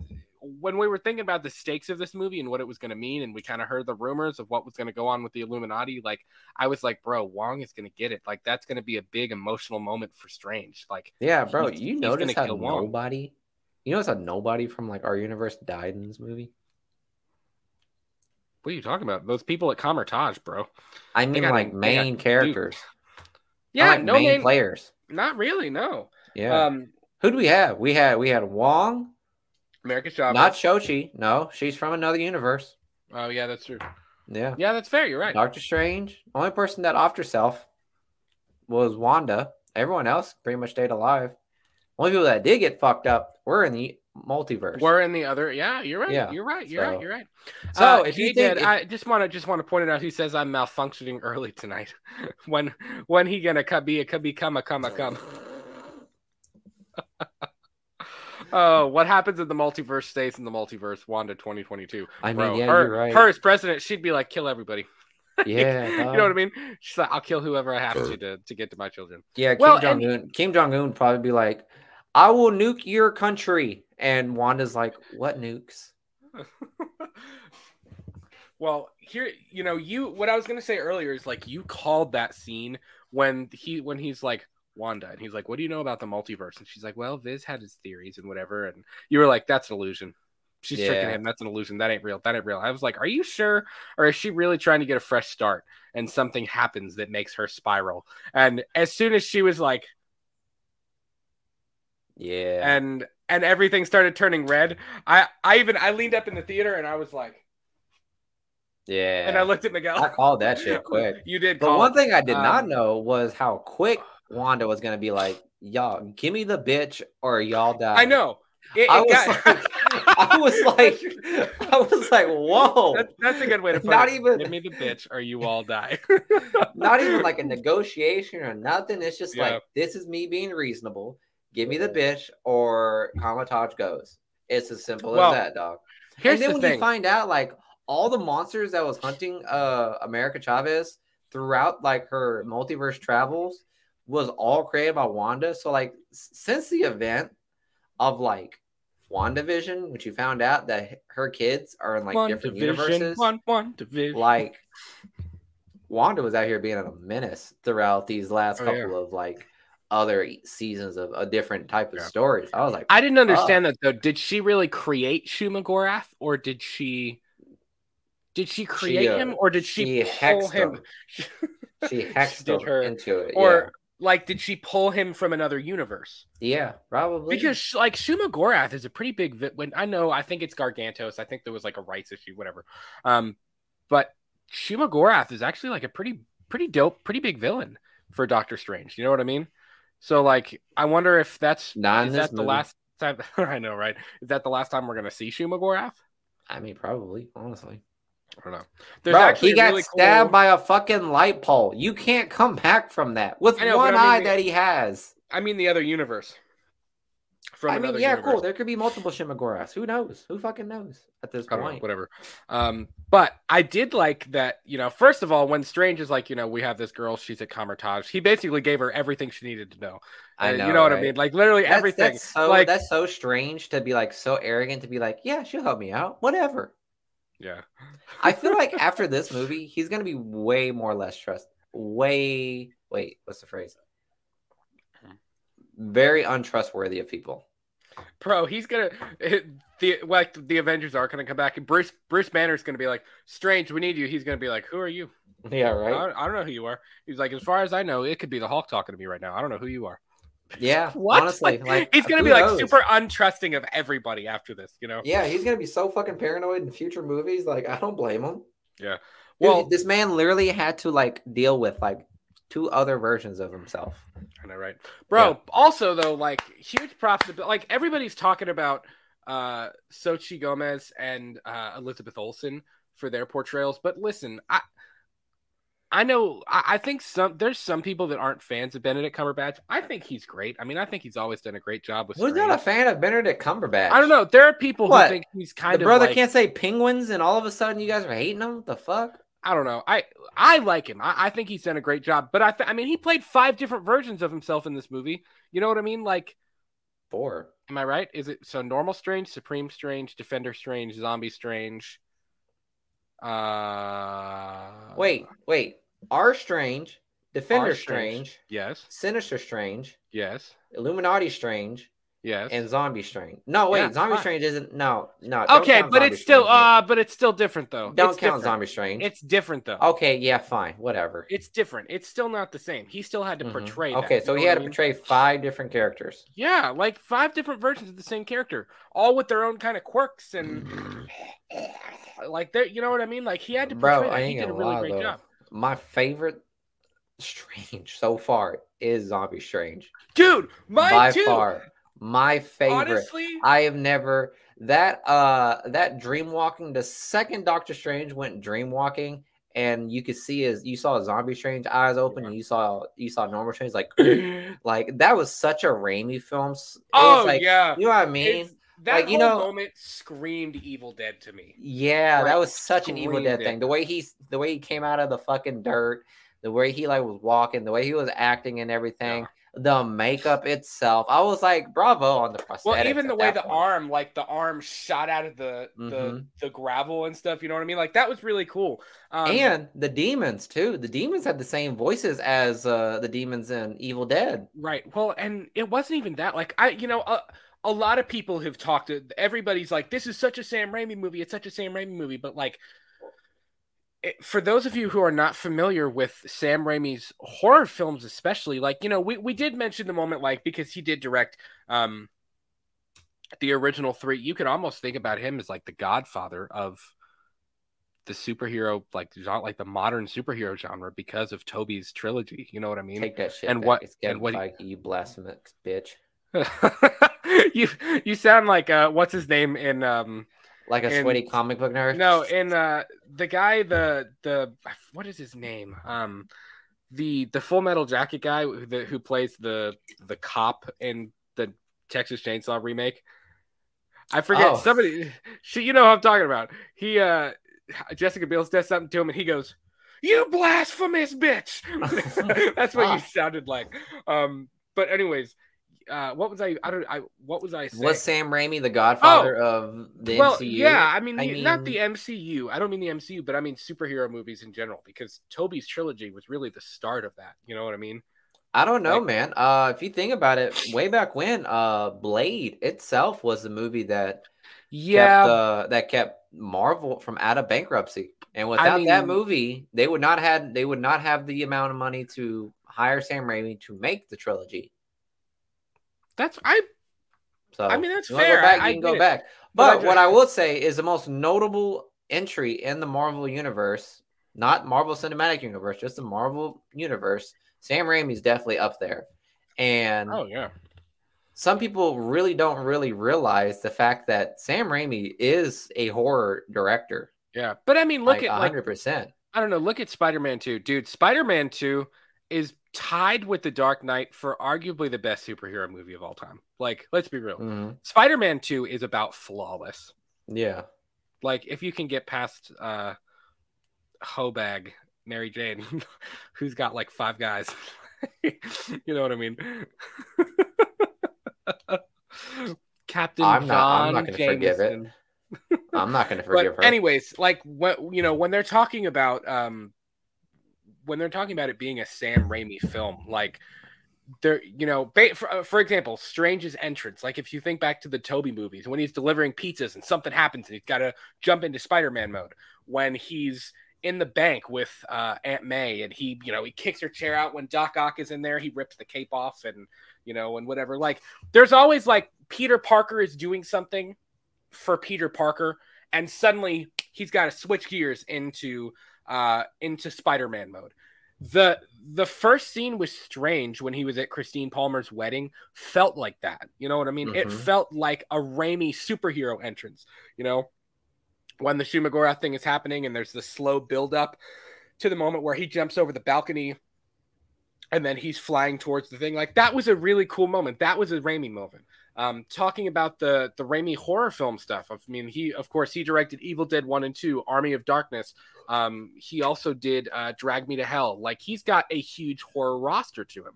when we were thinking about the stakes of this movie and what it was going to mean, and we kind of heard the rumors of what was going to go on with the Illuminati. Like I was like, bro, Wong is going to get it. Like that's going to be a big emotional moment for Strange. Like Yeah, bro. You notice how Wong. nobody, you notice how nobody from like our universe died in this movie. what are you talking about? Those people at Kamar-Taj, bro. I mean, got- like they got main dude- characters, Yeah, like no main main, players. not really. No. Yeah. Um, Who do we have? We had we had Wong, America Chavez. not Shochi. No, she's from another universe. oh yeah, that's true. Yeah. Yeah, that's fair. You're right. Doctor Strange. Only person that offed herself was Wanda. Everyone else pretty much stayed alive. Only people that did get fucked up were in the multiverse. We're in the other. Yeah, you're right. Yeah, You're right. You're so- right. You're right. So Uh, if you did, think if- I just want to just want to point it out. He says I'm malfunctioning early tonight. when when he gonna co- be a could become a come a come? Oh, what happens in the multiverse stays in the multiverse. Wanda 2022. I mean, Bro, yeah, her, you're right. her as president, she'd be like, kill everybody. yeah, you know what I mean? She's like, I'll kill whoever I have to to, to get to my children. Yeah, Kim Well, Jong Un. Kim Jong Un probably be like, "I will nuke your country," and Wanda's like, "What nukes?" Well, here, you know, you what I was gonna say earlier is like you called that scene when he when he's like Wanda and he's like, "What do you know about the multiverse?" And she's like, "Well, Viz had his theories and whatever." And you were like, "That's an illusion." She's tricking him. That's an illusion. That ain't real. That ain't real. I was like, "Are you sure?" Or is she really trying to get a fresh start? And something happens that makes her spiral. And as soon as she was like, Yeah. and and everything started turning red, I I even I leaned up in the theater and I was like, yeah. and I looked at Miguel. I called that shit quick. You did. But one it. thing I did not Um, know was how quick Wanda was gonna be like, y'all give me the bitch or y'all die. I know. It, I was got- like, I was like, I was like, whoa. That's, that's a good way to put Not it. even- Give me the bitch, or you all die. Not even like a negotiation or nothing. It's just Yeah. like this is me being reasonable. Give me the bitch or Kamar-Taj goes. It's as simple Well, as that, dog. Here's and then the when thing. you find out like all the monsters that was hunting uh America Chavez throughout like her multiverse travels was all created by Wanda. So like since the event of like WandaVision, which you found out that her kids are in like one different division, universes, one one like Wanda was out here being a menace throughout these last Oh, couple of like other seasons of a different type of Yeah. stories. I was like, I didn't understand that though. Did she really create Shuma-Gorath or did she? Did she create uh, him, or did she, she pull hexed him? him. she hexed did him her- into it. Or like, did she pull him from another universe? yeah, probably Because like Shuma Gorath is a pretty big. Vi- when I know, I think it's Gargantos. I think there was like a rights issue, whatever. Um, but Shuma Gorath is actually like a pretty, pretty dope, pretty big villain for Doctor Strange. You know what I mean? So like, I wonder if that's not is that the last time. I know, right? Is that the last time we're gonna see Shuma Gorath? I mean, probably, honestly. I don't know. There's Bro, he got really stabbed cool- by a fucking light pole. You can't come back from that with know, one I mean, eye the- that he has. I mean, the other universe. From I mean, yeah, universe. cool. There could be multiple Shuma-Goraths. Who knows? Who fucking knows at this don't know, point? whatever. Um, but I did like that, you know, first of all, when Strange is like, you know, we have this girl, she's at Kamar-Taj, he basically gave her everything she needed to know. I know, you know what I mean? Like literally That's, everything. That's so like, that's so strange to be like so arrogant to be like, yeah, she'll help me out, whatever. Yeah. I feel like after this movie, he's gonna be way more less trust. Way wait, what's the phrase? Very untrustworthy of people. Bro, he's gonna the like the Avengers are gonna come back and Bruce Bruce Banner's gonna be like, Strange, we need you. He's gonna be like, Who are you? Yeah, right. don't, I don't know who you are. He's like, as far as I know, it could be the Hulk talking to me right now. I don't know who you are. Yeah, What? honestly, Like, like he's gonna be like knows? super untrusting of everybody after this, you know? Yeah, he's gonna be so fucking paranoid in future movies. Like, I don't blame him. Yeah. Dude, Well, this man literally had to like deal with like two other versions of himself. I know, right, bro. Yeah. Also, though, like huge props to like everybody's talking about uh Xochitl Gomez and uh, Elizabeth Olsen for their portrayals, but listen, I I know I, I think some there's some people that aren't fans of Benedict Cumberbatch. I think he's great. I mean, I think he's always done a great job with. Who's not a fan of Benedict Cumberbatch? I don't know. There are people What? who think he's kind The of brother like, can't say penguins, and all of a sudden you guys are hating him. The fuck? I don't know. I I like him. I, I think he's done a great job. But I th- I mean, he played five different versions of himself in this movie. You know what I mean? Like, Four. am I right? Is it so normal strange, supreme strange, defender strange, zombie strange? Uh Wait, wait. R Strange, Defender R. Strange, Yes. Sinister Strange, Yes. Illuminati Strange, Yes. and Zombie Strange. No, wait, Yeah, Zombie. Strange isn't. No, no. okay, but it's still Strange uh but it's still different though. don't It's count different. Zombie Strange. It's different though. okay, yeah, fine, whatever. It's different. It's still not the same. He still had to Mhm. portray Okay, you so he had to mean? portray five different characters. Yeah, like five different versions of the same character, all with their own kind of quirks and like they you know what I mean? Like he had to Bro, portray that. I He did a really lie, great though. job. My favorite Strange so far is Zombie Strange. Dude, mine By too. far, my favorite. Honestly, I have never that uh that dream walking. The second Doctor Strange went dream walking, and you could see his you saw Zombie Strange eyes open, Yeah. and you saw you saw normal Strange like like that was such a Raimi film. Oh like, yeah. you know what I mean? It's- that like, you know- moment screamed Evil Dead to me. Yeah, Like, that was such an Evil Dead thing. it. The way he's the way he came out of the fucking dirt, the way he like was walking, the way he was acting and everything. The makeup itself. I was like, bravo on the prosthetics. Well, even the way the point. arm, like the arm shot out of the the Mhm. the gravel and stuff. You know what I mean? Like that was really cool. Um, and the demons too. The demons had the same voices as uh, the demons in Evil Dead. Right. Well, and it wasn't even that. Like I, you know, a, a lot of people have talked. To, everybody's like, "This is such a Sam Raimi movie. It's such a Sam Raimi movie." But like, for those of you who are not familiar with Sam Raimi's horror films, especially, like you know, we we did mention the moment, like because he did direct um the original three. You could almost think about him as like the Godfather of the superhero, like genre, like the modern superhero genre, because of Tobey's trilogy. You know what I mean? Take that shit. And back. what- It's and what- Feige, you blasphemous bitch. you you sound like uh what's his name in um Like a And- sweaty comic book nerd. no and uh the guy the the what is his name? Um the the full metal jacket guy who, the, who plays the the cop in the texas chainsaw remake. I forget Oh. somebody she you know who i'm talking about. He uh jessica biel does something to him and he goes you blasphemous bitch. That's what you sounded like. Um but anyways uh what was i i don't i what was i saying Was Sam Raimi the Godfather of the well, MCU? yeah, I mean, I the- not the MCU. I don't mean the MCU, but I mean superhero movies in general, because Tobey's trilogy was really the start of that. You know what I mean? I don't know, Like- man. Uh, if you think about it, way back when, uh, Blade itself was the movie that Yeah, kept, uh, that kept Marvel from out of bankruptcy. And without that mean- movie, they would not had they would not have the amount of money to hire Sam Raimi to make the trilogy. That's I. So I mean, that's fair. Go back, I- you can go get it. back. But I what I will say is the most notable entry in the Marvel universe, not Marvel Cinematic Universe, just the Marvel universe. Sam Raimi is definitely up there, and Oh yeah, some people really don't really realize the fact that Sam Raimi is a horror director. yeah. But I mean, look like at like hundred percent. I don't know. Look at Spider Man Two, dude. Spider Man Two is tied with The Dark Knight for arguably the best superhero movie of all time. Like, let's be real. Mhm. Spider Man Two is about flawless. Yeah, like if you can get past uh Hobag, Mary Jane, who's got like five guys. you know what I mean? Captain I'm not- I'm not gonna forgive it. I'm not going to forgive But her. anyways, like what you know, when they're talking about um when they're talking about it being a Sam Raimi film, like there, you know, for, uh, for example, Strange's entrance. Like if you think back to the Tobey movies, when he's delivering pizzas and something happens and he's got to jump into Spider-Man mode. When he's in the bank with uh, Aunt May and he, you know, he kicks her chair out when Doc Ock is in there. He rips the cape off and you know and whatever. Like there's always like Peter Parker is doing something for Peter Parker, and suddenly he's got to switch gears into uh into Spider-Man mode. The the first scene was strange when he was at Christine Palmer's wedding, felt like that. You know what I mean? It Mhm. felt like a Raimi superhero entrance, you know, when the Shuma-Gorath thing is happening and there's the slow build up to the moment where he jumps over the balcony and then he's flying towards the thing. Like that was a really cool moment. That was a Raimi moment. Um, talking about the the Raimi horror film stuff. I mean, he of course he directed Evil Dead One and Two, Army of Darkness. Um, he also did uh, Drag Me to Hell. Like he's got a huge horror roster to him.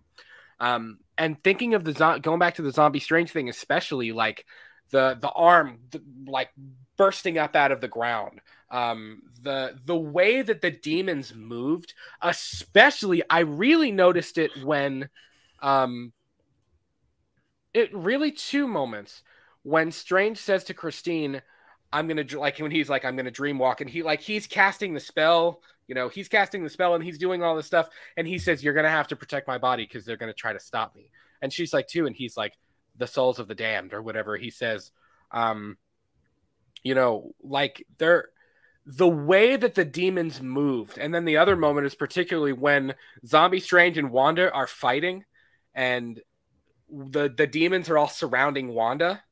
Um, and thinking of the zo- going back to the Zombie Strange thing, especially like the the arm the, like bursting up out of the ground. Um, the the way that the demons moved, especially I really noticed it when um it really two moments when Strange says to Christine, I'm gonna like when he's like, I'm gonna dream walk, and he like he's casting the spell, you know, he's casting the spell and he's doing all this stuff, and he says, You're gonna have to protect my body because they're gonna try to stop me. And she's like, too, and he's like, the souls of the damned, or whatever he says. Um, you know, like they're the way that the demons moved, and then the other moment is particularly when Zombie Strange and Wanda are fighting, and the the demons are all surrounding Wanda.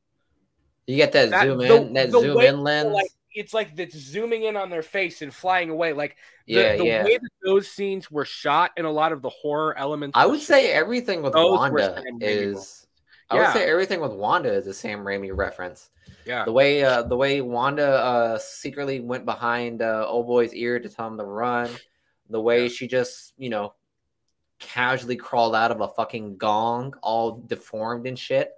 You get that, That- zoom the- in, that zoom in lens. Like it's like it's zooming in on their face and flying away. Like the, yeah, the yeah. way that those scenes were shot and a lot of the horror elements. I would say everything with Wanda is. I would Yeah. say everything with Wanda is a Sam Raimi reference. yeah, The way uh, the way Wanda uh, secretly went behind uh, old boy's ear to tell him to run. The way Yeah. she just you know casually crawled out of a fucking gong, all deformed and shit.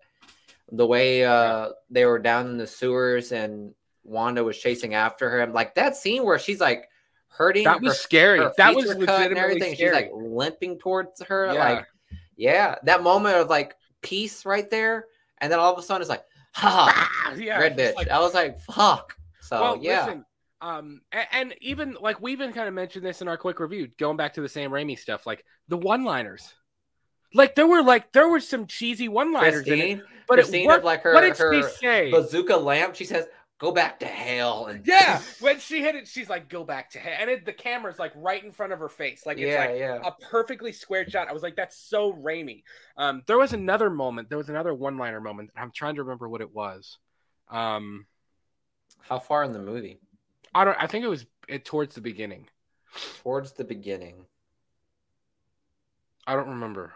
The way uh, they were down in the sewers and Wanda was chasing after him, like that scene where she's like hurting. That was her- scary. her That was legitimately everything. scary. She's like limping towards her, Yeah. like yeah, that moment of like peace right there, and then all of a sudden it's like, ha, Ah, yeah, red bitch. like- I was like, fuck. So well, yeah, listen, um, a- and, even like we even kind of mentioned this in our quick review, going back to the Sam Raimi stuff, like the one-liners. Like there were like there were some cheesy one-liners in it, but Christine it worked. of like her what did her she say? bazooka lamp. She says, "Go back to hell." And Yeah, when she hit it, she's like, "Go back to hell," and it, the camera's like right in front of her face, like it's yeah, like yeah. a perfectly squared shot. I was like, "That's so Raimi." Um, there was another moment. There was another one-liner moment. I'm trying to remember what it was. Um, How far in the movie? I don't. I think it was it, towards the beginning. Towards the beginning. I don't remember.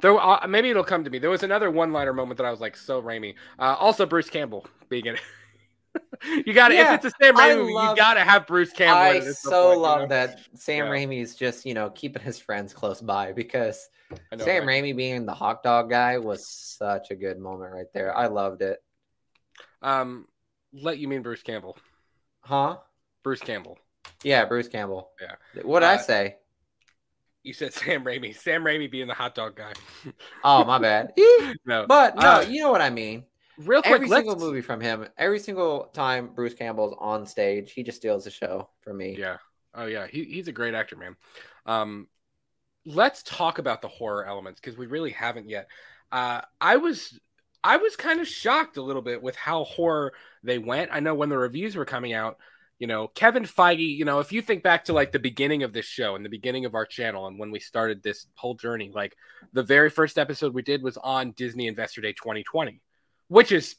There, uh, maybe it'll come to me. There was another one-liner moment that I was like, "So Raimi." Uh, also, Bruce Campbell being in it. you got to Yeah, if it's a Sam Raimi love- you got to have Bruce Campbell. in I it so point, you love know? that Sam Yeah. Raimi is just you know keeping his friends close by because know, Sam right? Raimi being the hot dog guy was such a good moment right there. I loved it. Um, let you mean Bruce Campbell. Huh? Bruce Campbell. Yeah, Bruce Campbell. Yeah. What did I Uh, say? You said Sam Raimi. Sam Raimi being the hot dog guy. Oh, my bad. no, but no, Uh, you know what I mean. real quick. Every single movie from him, every single time Bruce Campbell's on stage, he just steals the show for me. Yeah. Oh yeah. He, he's a great actor, man. Um, let's talk about the horror elements because we really haven't yet. Uh, I was I was kind of shocked a little bit with how horror they went. I know when the reviews were coming out, you know, Kevin Feige, you know, if you think back to like the beginning of this show and the beginning of our channel and when we started this whole journey, like the very first episode we did was on Disney Investor Day 2020, which is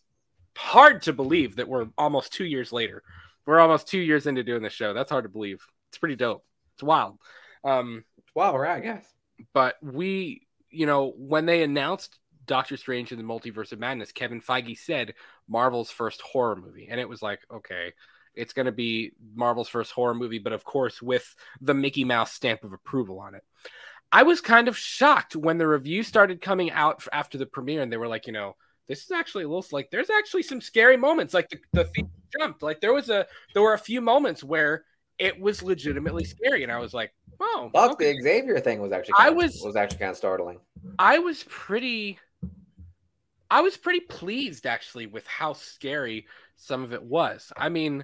hard to believe that we're almost two years later. We're almost two years into doing the show. That's hard to believe. It's pretty dope. It's wild. Um, Wow, right, I guess. but we, you know, when they announced Doctor Strange in the Multiverse of Madness, Kevin Feige said Marvel's first horror movie, and it was like, okay, it's going to be Marvel's first horror movie, but of course with the Mickey Mouse stamp of approval on it. I was kind of shocked when the review started coming out after the premiere, and they were like, you know, this is actually a little like there's actually some scary moments. Like the the theme jumped. Like there was a there were a few moments where it was legitimately scary, and I was like, oh, Fuck, okay. the Xavier thing was actually I was- was actually kind of startling. I was pretty I was pretty pleased actually with how scary some of it was. I mean,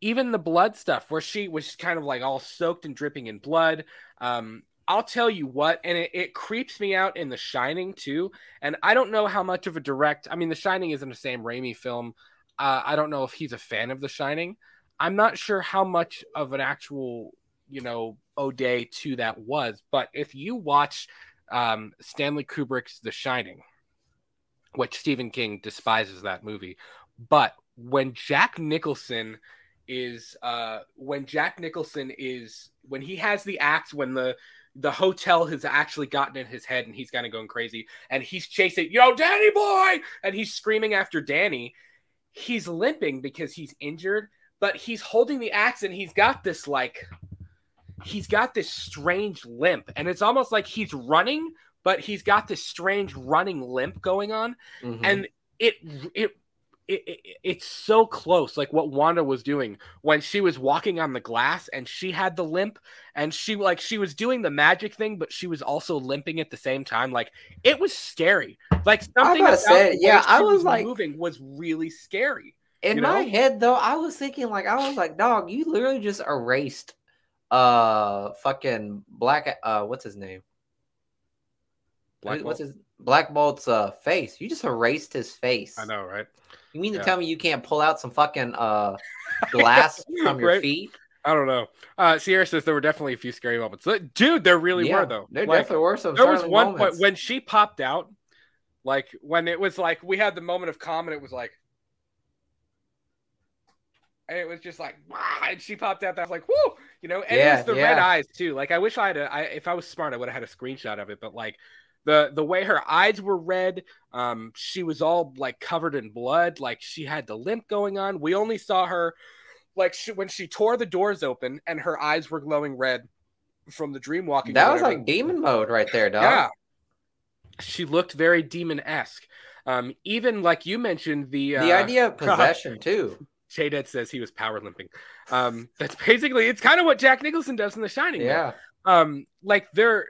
even the blood stuff where she was kind of like all soaked and dripping in blood. Um, I'll tell you what, and it, it creeps me out in The Shining too. And I don't know how much of a direct. I mean, The Shining isn't a Sam Raimi film. Uh, I don't know if he's a fan of The Shining. I'm not sure how much of an actual, you know, ode to that was. But if you watch um, Stanley Kubrick's The Shining, which Stephen King despises that movie, but when Jack Nicholson is uh when Jack Nicholson is when he has the act when the the hotel has actually gotten in his head and he's kind of going crazy and he's chasing yo Danny boy! and he's screaming after Danny he's limping because he's injured but he's holding the axe and he's got this like he's got this strange limp and it's almost like he's running but he's got this strange running limp going on Mhm. and it, it it, it it's so close like what wanda was doing when she was walking on the glass and she had the limp and she like she was doing the magic thing but she was also limping at the same time like it was scary like something about say, yeah, I she was like- moving was really scary in you my know? head though, I was thinking like I was like, dog, you literally just erased uh fucking black uh what's his name? Black what's Bolt? his Black Bolt's uh face? You just erased his face. i know right You mean to Yeah. tell me you can't pull out some fucking uh glass from your Right? feet? i don't know uh sierra says there were definitely a few scary moments dude there really yeah, were though There Like, definitely were some there was one moments. point when she popped out like when it was like we had the moment of calm and it was like and it was just like "Wah," and she popped out that I was like whoo you know and it Yeah, was the red eyes too like i wish i had a, I, if i was smart i would have had a screenshot of it but like the the way her eyes were red um she was all like covered in blood like she had the limp going on we only saw her like she, when she tore the doors open and her eyes were glowing red from the dream walking. That was like demon mode right there, dog. Yeah, she looked very demon esque. Um, even like you mentioned, the the uh, idea of possession too. Shay Dead says he was power limping. Um, that's basically it's kind of what Jack Nicholson does in The Shining. Yeah. Um, like they're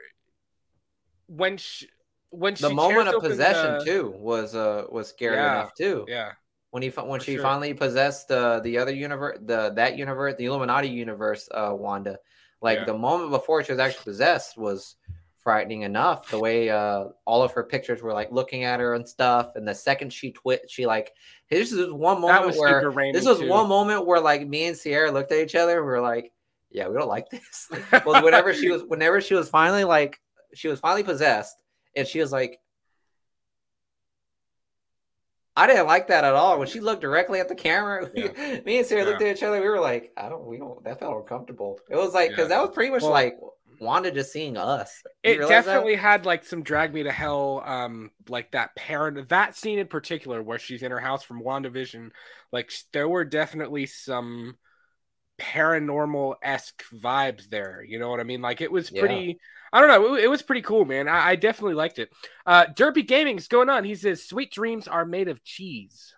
when she when she the moment of possession the... too was uh was scary yeah, enough too. Yeah. When he when she sure. finally possessed uh, the other universe, the that universe, the Illuminati universe, uh, Wanda, like yeah. the moment before she was actually possessed was frightening enough. The way uh, all of her pictures were like looking at her and stuff, and the second she twit, she like this is one moment where this was too. one moment where like me and Sierra looked at each other. And we were like, yeah, we don't like this. well, whenever she was, whenever she was finally like, she was finally possessed, and she was like, I didn't like that at all. When she looked directly at the camera, yeah. me and Sarah yeah. looked at each other. We were like, I don't, we don't, that felt uncomfortable. It was like, because yeah. that was pretty much well, like Wanda just seeing us. You it definitely that? had like some drag me to hell, um, like that parent, that scene in particular where she's in her house from WandaVision. Like there were definitely some paranormal esque vibes there. You know what I mean? Like it was pretty. I don't know. It, it was pretty cool, man. I, I definitely liked it. Uh, Derpy Gaming is going on. He says, "Sweet dreams are made of cheese."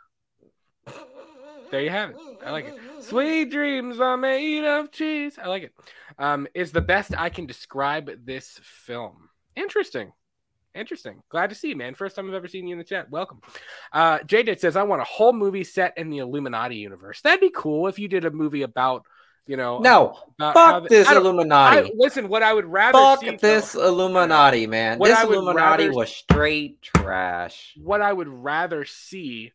There you have it. I like it. Sweet dreams are made of cheese. I like it. Um, is the best I can describe this film. Interesting. Interesting. Glad to see you, man. First time I've ever seen you in the chat. Welcome. Uh, J says, I want a whole movie set in the Illuminati universe. That'd be cool if you did a movie about you know, no, fuck the, this Illuminati. I, listen, what I would rather fuck see, this though, Illuminati, man. This Illuminati rather, was straight trash. What I would rather see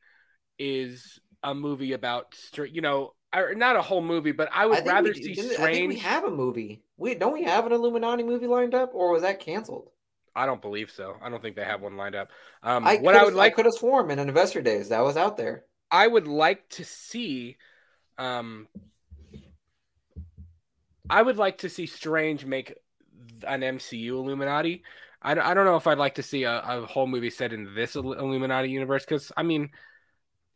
is a movie about straight, you know, or not a whole movie, but I would I rather we, see Strange. I think we have a movie. We don't we have an Illuminati movie lined up, or was that canceled? I don't believe so. I don't think they have one lined up. Um, I what I would like I could have sworn in Investor Days that was out there. I would like to see um, I would like to see Strange make an MCU Illuminati. I, I don't know if I'd like to see a, a whole movie set in this Illuminati universe because I mean,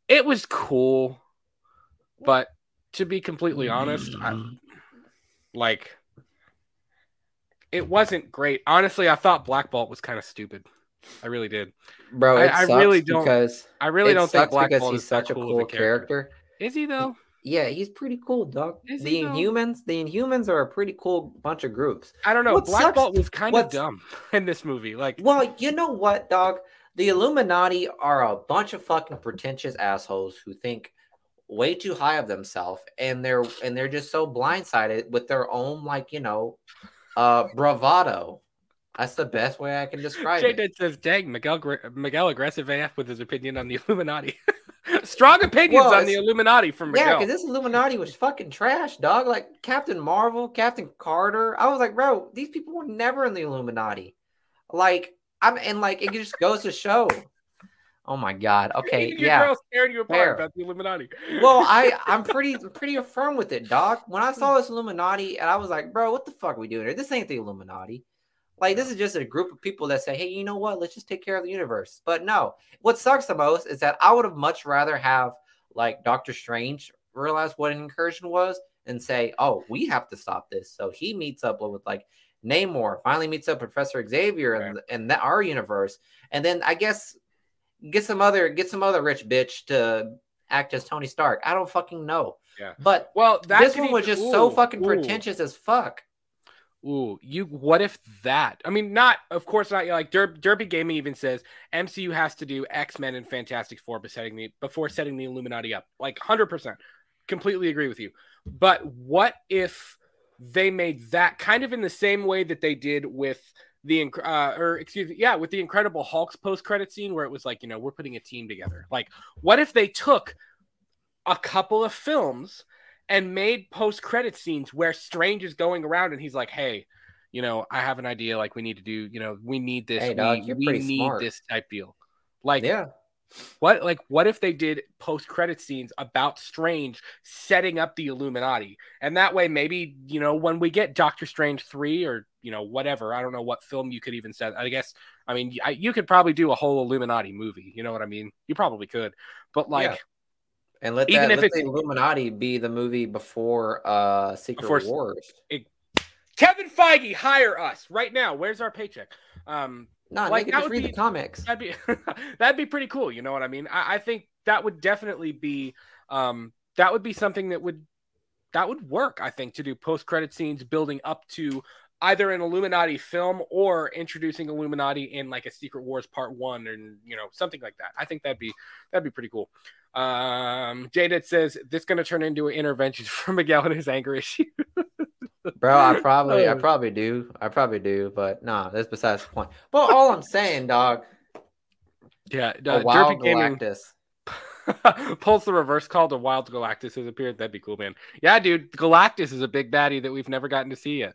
it was cool, but to be completely honest, I, like it wasn't great. Honestly, I thought Black Bolt was kind of stupid. I really did, bro. I, I really don't. Because I really don't think Black Bolt is such a cool, character. character. Is he though? Yeah, he's pretty cool, dog. Is the Inhumans, the Inhumans are a pretty cool bunch of groups. I don't know. What Black sucks, Bolt was kind of dumb in this movie. Like, well, you know what, dog? The Illuminati are a bunch of fucking pretentious assholes who think way too high of themselves, and they're and they're just so blindsided with their own, like you know, uh, bravado. That's the best way I can describe Jay it. says, "Dang, Miguel, Miguel aggressive AF with his opinion on the Illuminati." Strong opinions well, on the Illuminati from Miguel. Yeah, because this Illuminati was fucking trash, dog. Like Captain Marvel, Captain Carter. I was like, bro, these people were never in the Illuminati. Like, I'm and like it just goes to show. Oh my god. Okay. Your yeah. Girl tearing you apart Fair. about the Illuminati. well, I I'm pretty pretty affirm with it, Doc. When I saw this Illuminati, and I was like, bro, what the fuck are we doing here? This ain't the Illuminati. Like this is just a group of people that say, "Hey, you know what? Let's just take care of the universe." But no, what sucks the most is that I would have much rather have like Doctor Strange realize what an incursion was and say, "Oh, we have to stop this." So he meets up with like Namor, finally meets up Professor Xavier and and that our universe, and then I guess get some other get some other rich bitch to act as Tony Stark. I don't fucking know. Yeah. But well, this one was just ooh, so fucking ooh. pretentious as fuck. Ooh, you what if that? I mean, not of course not like Der- Derpy Gaming even says MCU has to do X Men and Fantastic Four before setting the before setting the Illuminati up. Like hundred percent, completely agree with you. But what if they made that kind of in the same way that they did with the uh, or excuse me, yeah, with the Incredible Hulk's post credit scene where it was like you know we're putting a team together. Like, what if they took a couple of films and made post credit scenes where Strange is going around and he's like, "Hey, you know, I have an idea. Like, we need to do. You know, we need this. Hey, dog, we, we need smart. this type deal. Like, yeah." What like what if they did post credit scenes about Strange setting up the Illuminati? And that way maybe, you know, when we get Doctor Strange 3 or, you know, whatever, I don't know what film you could even set. I guess I mean, I, you could probably do a whole Illuminati movie, you know what I mean? You probably could. But like yeah. And let even that, if let it's the Illuminati be the movie before uh Secret before, Wars. It, Kevin Feige, hire us right now. Where's our paycheck? Um, No, Like, that would read be- the comics. that'd be that'd be pretty cool. You know what I mean? I, I think that would definitely be um, that would be something that would that would work. I think to do post credit scenes building up to either an Illuminati film or introducing Illuminati in like a Secret Wars Part One and you know something like that. I think that'd be that'd be pretty cool. Um, Jaded says this going to turn into an intervention for Miguel and his anger issue. Bro, I probably, I Oh. probably do, I probably do, but nah, that's besides the point. But all I'm saying, dog, yeah, a uh, wild Derpy Galactus. pulls the reverse call to Wild Galactus has appeared. That'd be cool, man. Yeah, dude, Galactus is a big baddie that we've never gotten to see yet.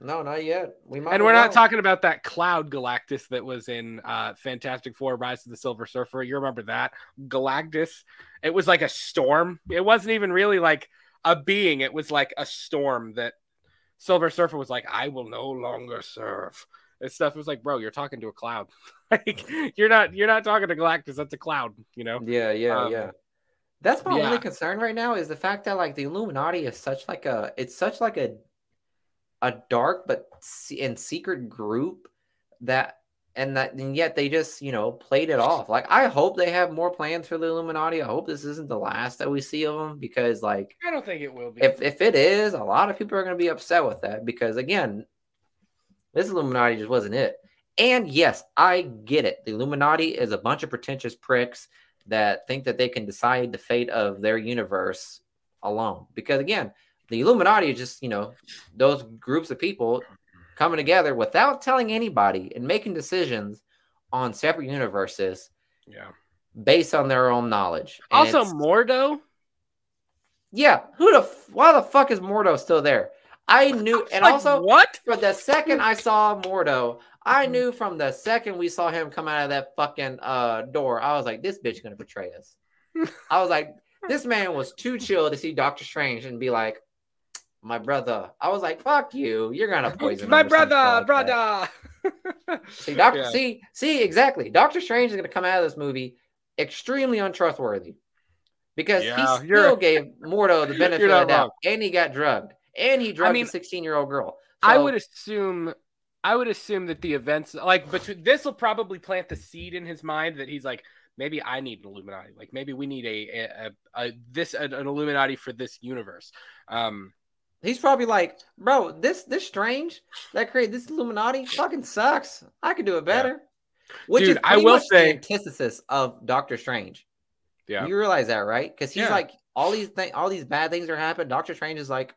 No, not yet. We might. and we're not talking about that Cloud Galactus that was in uh, Fantastic Four: Rise of the Silver Surfer. You remember that Galactus? It was like a storm. It wasn't even really like a being. It was like a storm that Silver Surfer was like, "I will no longer serve." And stuff It was like, bro, you're talking to a cloud. like you're not you're not talking to Galactus. That's a cloud. You know? Yeah, yeah, Um, yeah. That's my yeah. only concern right now is the fact that like the Illuminati is such like a it's such like a a dark but and secret group that and that and yet they just you know played it off. Like I hope they have more plans for the Illuminati. I hope this isn't the last that we see of them because like I don't think it will be. if if it is, a lot of people are going to be upset with that because again, this Illuminati just wasn't it. And yes, I get it. The Illuminati is a bunch of pretentious pricks that think that they can decide the fate of their universe alone. Because again, the Illuminati is just, you know, those groups of people coming together without telling anybody and making decisions on separate universes yeah. based on their own knowledge. And Also, it's- Mordo. yeah, who the why the fuck is Mordo still there? I knew, and Like, also what? for the second I saw Mordo, I Mm. knew from the second we saw him come out of that fucking uh door, I was like, this bitch gonna betray us. I was like, this man was too chill to see Doctor Strange and be like, my brother. I was like, fuck you, you're gonna poison My him or something brother, like brother. See, Doctor, Yeah. see, see, exactly. Doctor Strange is gonna come out of this movie extremely untrustworthy because Yeah, he still gave Mordo the benefit of the doubt, and he got drugged, and he drugged mean, a 16 year old girl. I would assume I would assume that the events like but this will probably plant the seed in his mind that he's like maybe I need an Illuminati like maybe we need a a, a, a this an, an Illuminati for this universe. Um He's probably like, bro, this this strange that created this Illuminati fucking sucks. I could do it better. Which Dude, is I will say- the antithesis of Doctor Strange. yeah. You realize that, right? Because he's Yeah. like, all these things, all these bad things are happening. Doctor Strange is like,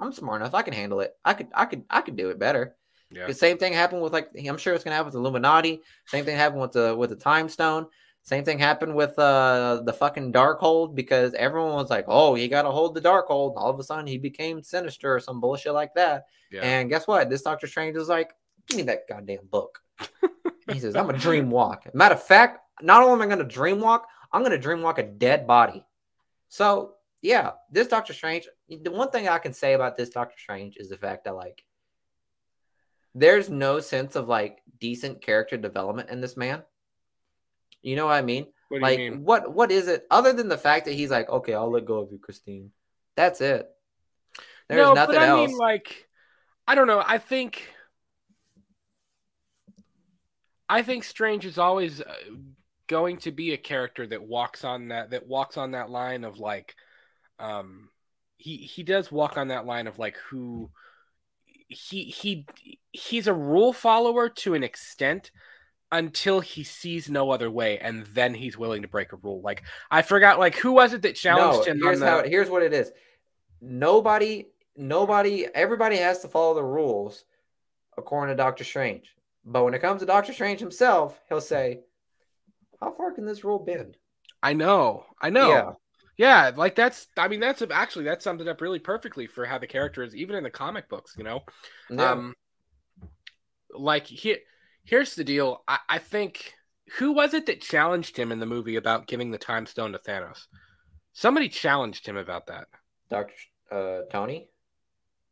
I'm smart enough. I can handle it. I could, I could, I could do it better. Yeah. The same thing happened with like, I'm sure it's gonna happen with Illuminati. Same thing happened with the with the Time Stone. Same thing happened with uh the fucking Darkhold because everyone was like, oh, he gotta hold the Darkhold. And all of a sudden, he became Sinister or some bullshit like that. Yeah. And guess what? This Doctor Strange is like, give me that goddamn book. he says, I'm a dream walk. Matter of fact, not only am I going to dream walk, I'm going to dream walk a dead body. So, yeah, this Doctor Strange, the one thing I can say about this Doctor Strange is the fact that, like, there's no sense of like decent character development in this man. You know what I mean? what like mean? what what is it other than the fact that he's like, okay, I'll let go of you, Christine. That's it. There's no, nothing but I else. mean like I don't know. I think I think Strange is always uh, going to be a character that walks on that that walks on that line of like um he he does walk on that line of like who he he he's a rule follower to an extent until he sees no other way and then he's willing to break a rule like i forgot like who was it that challenged no, him here's the, how here's what it is. Nobody, nobody, everybody has to follow the rules according to Doctor Strange. But when it comes to Doctor Strange himself, he'll say, "How far can this rule bend?" i know i know Yeah, Yeah, like that's. I mean, that's actually that summed it up really perfectly for how the character is, even in the comic books. You know, yeah. um, like here, here's the deal. I, I think who was it that challenged him in the movie about giving the time stone to Thanos? Somebody challenged him about that. Doctor uh, Tony.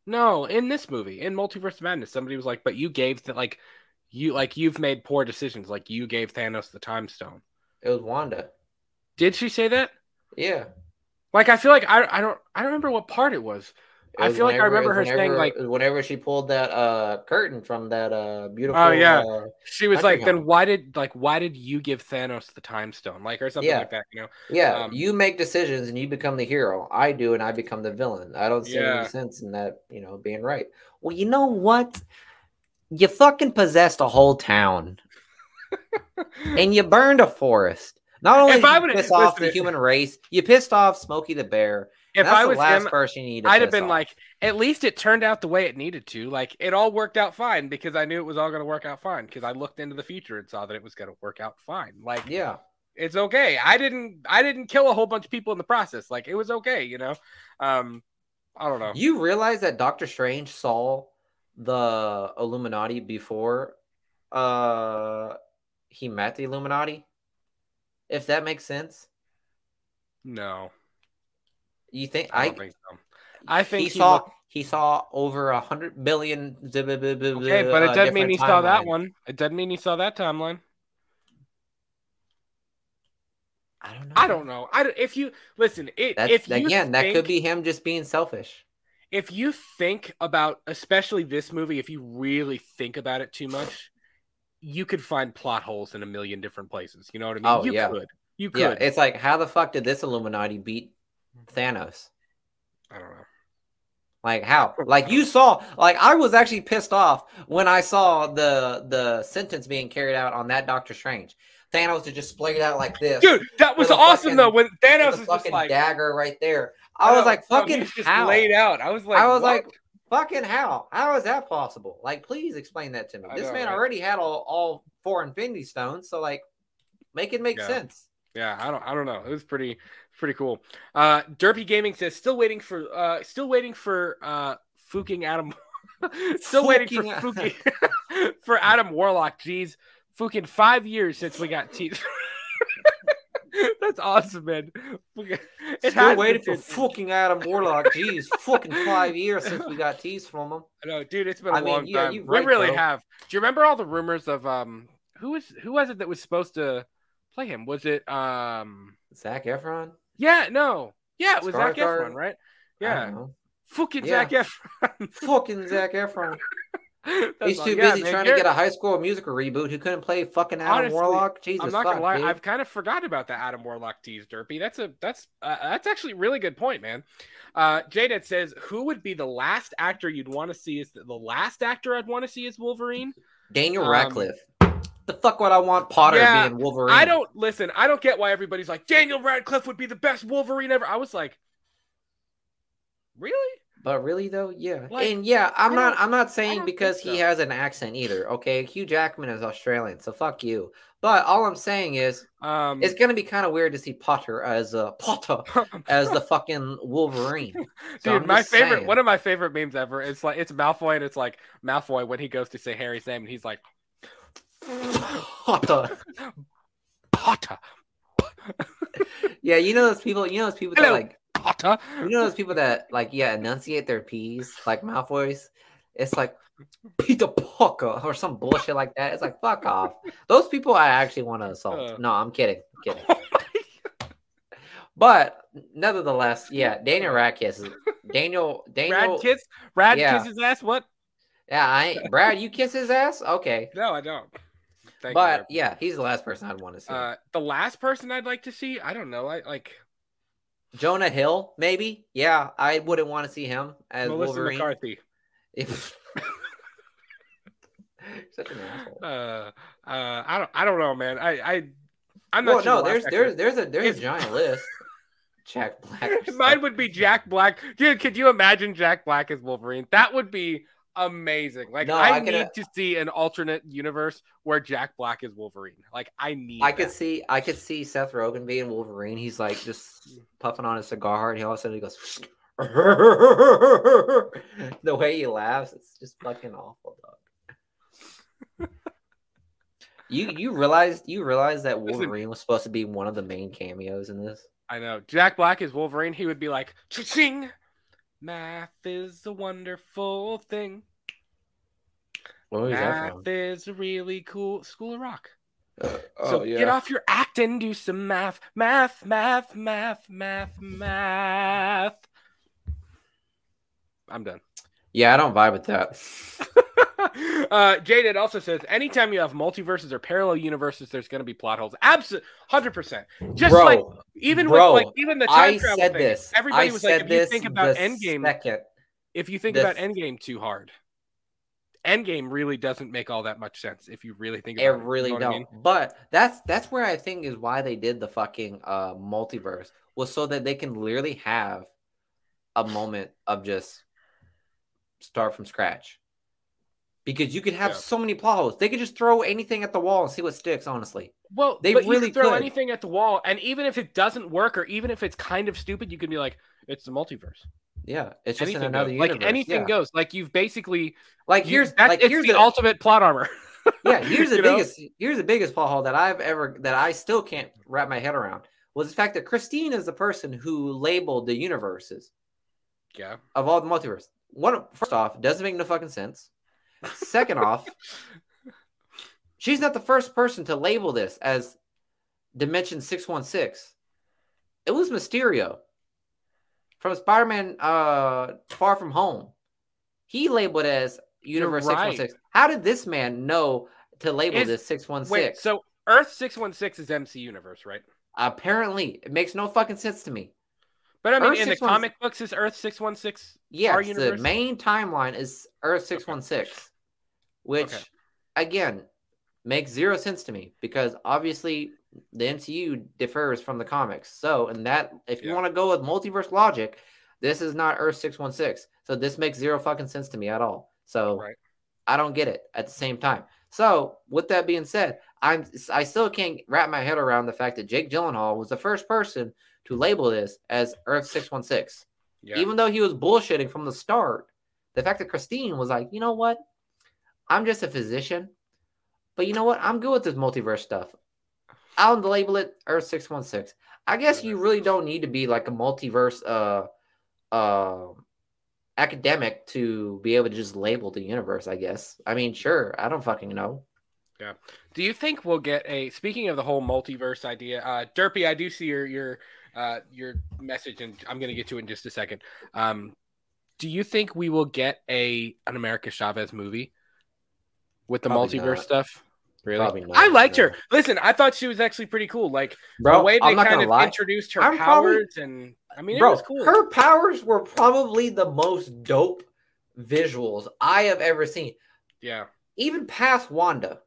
No, in this movie, in Multiverse of Madness, somebody was like, "But you gave that like." You like you've made poor decisions. Like you gave Thanos the time stone. It was Wanda. Did she say that? Yeah, Like I feel like I I don't I don't remember what part it was. I feel like I remember her saying, like- whenever she pulled that uh curtain from that uh beautiful. Oh, yeah. uh, She was like, then why did like why did you give Thanos the time stone? Like or something Yeah. like that, you know? yeah, Um, you make decisions and you become the hero. I do, and I become the villain. I don't see Yeah. any sense in that. You know, being right. Well, you know what? You fucking possessed a whole town, and you burned a forest. Not only If did I you would've- piss off the human race, you pissed off Smokey the Bear. If I the was last him, person you need to I'd have been off. like, at least it turned out the way it needed to. Like it all worked out fine because I knew it was all going to work out fine because I looked into the future and saw that it was going to work out fine. Like yeah, it's okay. I didn't I didn't kill a whole bunch of people in the process. Like it was okay, you know. Um I don't know. You realize that Doctor Strange saw the Illuminati before uh he met the Illuminati? If that makes sense. no. You think I I, don't think so. I think he he saw looked- he saw over a hundred billion Okay, okay, but it uh, doesn't mean he saw that one. It doesn't mean he saw that timeline. I don't know. I don't know. I don't- if you listen, it, That's if you again, that could be him just being selfish. if you think about especially this movie if you really think about it too much you could find plot holes in a million different places you know what i mean Oh, you yeah. could you Yeah, could it's like how the fuck did this Illuminati beat Mm-hmm. Thanos? i don't know Like how? Like you saw? Like I was actually pissed off when I saw the the sentence being carried out on that Doctor Strange. Thanos to just splayed out like this, dude that was awesome fucking- though when thanos is just fucking like dagger right there. I was like, fucking just how? laid out i was like I was what? like, fucking how? How is that possible? Like, please explain that to me. I This know, man right? already had all, all four Infinity Stones, so like, make it make Yeah. sense. yeah i don't i don't know it was pretty pretty cool uh derpy gaming says still waiting for uh still waiting for uh fuking adam still waiting for fuking for adam warlock jeez fucking five years since we got teeth that's awesome man Fucking- it Still waiting for fucking Adam Warlock. Jeez, fucking five years since we got teased from him. I know, dude. It's been a I mean, long yeah, time. you're we right, really though. have. Do you remember all the rumors of um who was who was it that was supposed to play him? Was it um Zac Efron? Yeah no yeah it was Zac Skarsgård? Efron right yeah fucking Yeah. Zac Efron. Fucking Zac Efron. He's too yeah, busy man, trying you're- to get a high school musical reboot. Who couldn't play fucking Adam Honestly, Warlock? Jesus I'm not fuck, gonna lie. dude. I've kind of forgotten about the Adam Warlock tease, Derpy. That's a that's uh, that's actually a really good point, man. Uh, Jaded says, "Who would be the last actor you'd want to see? Is the last actor I'd want to see is Wolverine? Daniel um, Radcliffe. The fuck would I want Potter Yeah, being Wolverine? I don't listen. I don't get why everybody's like Daniel Radcliffe would be the best Wolverine ever. I was like, really? But really though, yeah. Like, and yeah, I'm not I'm not saying because think he has an accent either. Okay, Hugh Jackman is Australian, so fuck you. But all I'm saying is Um, it's gonna be kind of weird to see Potter as a Potter as the fucking Wolverine. So Dude, my favorite, saying. one of my favorite memes ever. It's like it's Malfoy, and it's like Malfoy when he goes to say Harry's name, and he's like Potter. Potter, Yeah, you know those people. You know those people that like. Potter. You know those people that like yeah enunciate their p's like Malfoy's. It's like Peter Parker or some bullshit like that. It's like fuck off. Those people I actually want to assault. Uh. no, I'm kidding. I'm kidding. But nevertheless, yeah, Daniel Radcliffe. Daniel Daniel. Rad kiss, Rad Yeah. kiss his ass. What? Yeah, I Brad, you kiss his ass. Okay, No, I don't. Thank but you. yeah, he's the last person I'd want to see. Uh, the last person I'd like to see, I don't know. I like Jonah Hill, maybe. Yeah, I wouldn't want to see him as Melissa Wolverine. McCarthy. If- Such an asshole. Uh, uh, I don't, I don't know, man. I, I, I'm not Well, sure no, the there's there's there's a there's a giant list. Jack Black. Mine would be Jack Black. Dude, could you imagine Jack Black as Wolverine? That would be amazing. Like No, I, I need to see an alternate universe where Jack Black is Wolverine. Like I need I could see I could see Seth Rogen being Wolverine. He's like just puffing on a cigar, and he all of a sudden he goes. the way he laughs, it's just fucking awful, dog. you you realized you realized that Listen. Wolverine was supposed to be one of the main cameos in this. I know. Jack Black is Wolverine. He would be like, ching. Math is a wonderful thing. What Math is a really cool school of rock. from? So oh, get off your act and do some math. Math, math, math, math, math. I'm done. Yeah, I don't vibe with that. uh, Jaded also says, anytime you have multiverses or parallel universes, there's going to be plot holes. Absolutely, hundred percent. Just Bro, like even bro, with like even the time I travel said thing, this. everybody I was like, if you think about Endgame, second. if you think about Endgame too hard, Endgame really doesn't make all that much sense if you really think about it. it really You know don't. I mean? But that's that's where I think is why they did the fucking uh multiverse was so that they can literally have a moment of just start from scratch. Because you could have Yeah. so many plot holes. They could just throw anything at the wall and see what sticks, honestly. Well, They really throw could. anything at the wall, and even if it doesn't work, or even if it's kind of stupid, you can be like, "It's the multiverse." Yeah. It's just in anything another goes. universe. Like anything yeah. goes. Like you've basically Like you- here's that's, like it's here's the, the ultimate plot armor. yeah, here's the You know? biggest here's the biggest plot hole that I've ever that I still can't wrap my head around was the fact that Christine is the person who labeled the universes Yeah. of all the multiverse. One first off, doesn't make no fucking sense. Second off, she's not the first person to label this as Dimension 616. It was Mysterio from Spider-Man uh Far From Home. He labeled it as Universe right. 616. How did this man know to label Is- this 616? Wait. So Earth six one six is MC universe, right? Apparently, it makes no fucking sense to me. But I mean, Earth in the comic books, is Earth six one six? Yes, the universe? main timeline is Earth 616, which Okay. again makes zero sense to me because obviously the MCU differs from the comics. So, in that, if you Yeah. want to go with multiverse logic, this is not Earth 616. So, this makes zero fucking sense to me at all. So, Right. I don't get it at the same time. So, with that being said, I'm I still can't wrap my head around the fact that Jake Gyllenhaal was the first person to label this as Earth 616 Yeah. even though he was bullshitting from the start, the fact that Christine was like, you know what? I'm just a physician, but you know what? I'm good with this multiverse stuff. I'll label it Earth 616. I guess you really don't need to be like a multiverse uh uh academic to be able to just label the universe, I guess. I mean, sure, I don't fucking know. Yeah. Do you think we'll get a? Speaking of the whole multiverse idea, uh, Derpy, I do see your your uh, your message, and I'm to get to it in just a second. Um, do you think we will get a an America Chavez movie with the Probably multiverse not. stuff? Really? Not, I liked no. her. Listen, I thought she was actually pretty cool. Like Bro, the way they I'm kind of lie. introduced her I'm probably- powers, and I mean, it was cool. her powers were probably the most dope visuals I have ever seen. yeah, even past Wanda,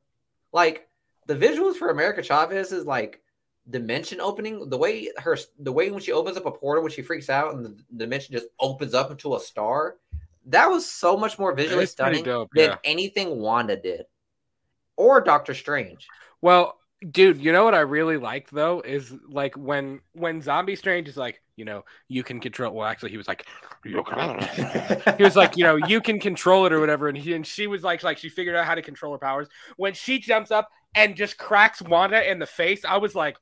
like the visuals for America Chavez is like dimension opening. The way her, the way when she opens up a portal when she freaks out and the dimension just opens up into a star. That was so much more visually stunning dope, than yeah. anything Wanda did, or Doctor Strange. Well, dude, you know what I really liked though is like when when Zombie Strange is like, you know, you can control. Well, actually, he was like, he was like, you know, you can control it or whatever, and he and she was like, like she figured out how to control her powers. When she jumps up and just cracks Wanda in the face, I was like,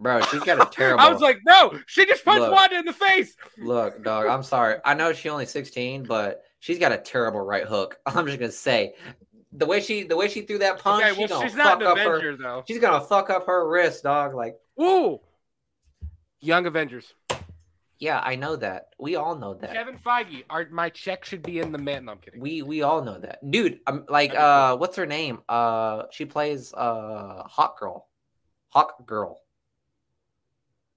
Bro, she's got a terrible. I was like, no, she just punched Look. Wanda in the face. Look, dog, I'm sorry. I know she's only 16, but she's got a terrible right hook. I'm just gonna say, the way she, the way she threw that punch, Okay, well, gonna she's not an up her. Though. She's gonna fuck up her wrist, dog. Like, Ooh, Young Avengers. yeah, I know that. We all know that. Kevin Feige. Our, my check should be in the man. No, I'm kidding. We we all know that, dude. I'm like, uh, what's her name? Uh, she plays uh, Hawk Girl, Hawk Girl.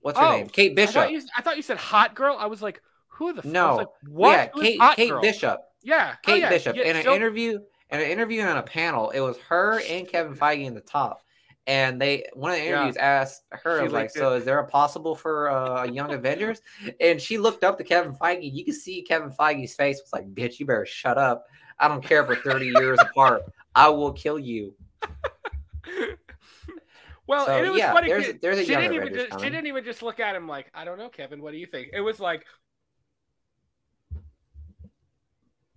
What's her Oh, name? Kate I Bishop. thought, you, I thought you said hot girl. I was like, who the? I No. like, what? Yeah, Who's Kate Kate girl? Bishop. Yeah, oh, Kate yeah. Bishop Yeah, in an she'll- interview in an interview and on a panel. It was her and Kevin Feige in the top, and they one of the Yeah. interviews asked her She was like, linked "So is there a possible for uh, a Young Avengers?" And she looked up to Kevin Feige. You can see Kevin Feige's face was like, "Bitch, you better shut up. I don't care if we're thirty years apart. I will kill you." well, So, it was yeah, funny. there's- 'cause there's a she didn't even just, she didn't even just look at him like, I don't know, Kevin. What do you think? It was like,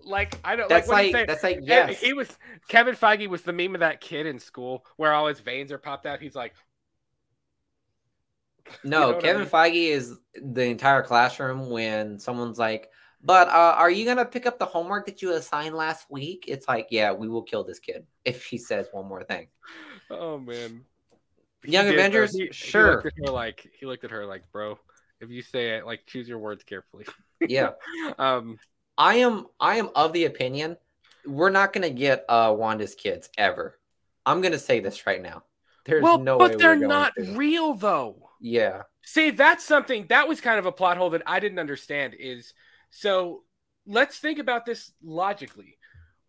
like I don't That's like. what like, that's like And yes. He was Kevin Feige was the meme of that kid in school where all his veins are popped out. He's like, No, know what I Kevin mean? Feige is the entire classroom when someone's like, "But uh, are you gonna pick up the homework that you assigned last week?" It's like, "Yeah, we will kill this kid if he says one more thing." oh man. He Young did, though. Avengers, He- He sure, looked like he looked at her like, bro. If you say it, like choose your words carefully. yeah. um I am I am of the opinion we're not gonna get uh Wanda's kids ever. I'm gonna say this right now. There's well, no way but they're we're going not to. real though. Yeah. See, that's something that was kind of a plot hole that I didn't understand. Is so let's think about this logically.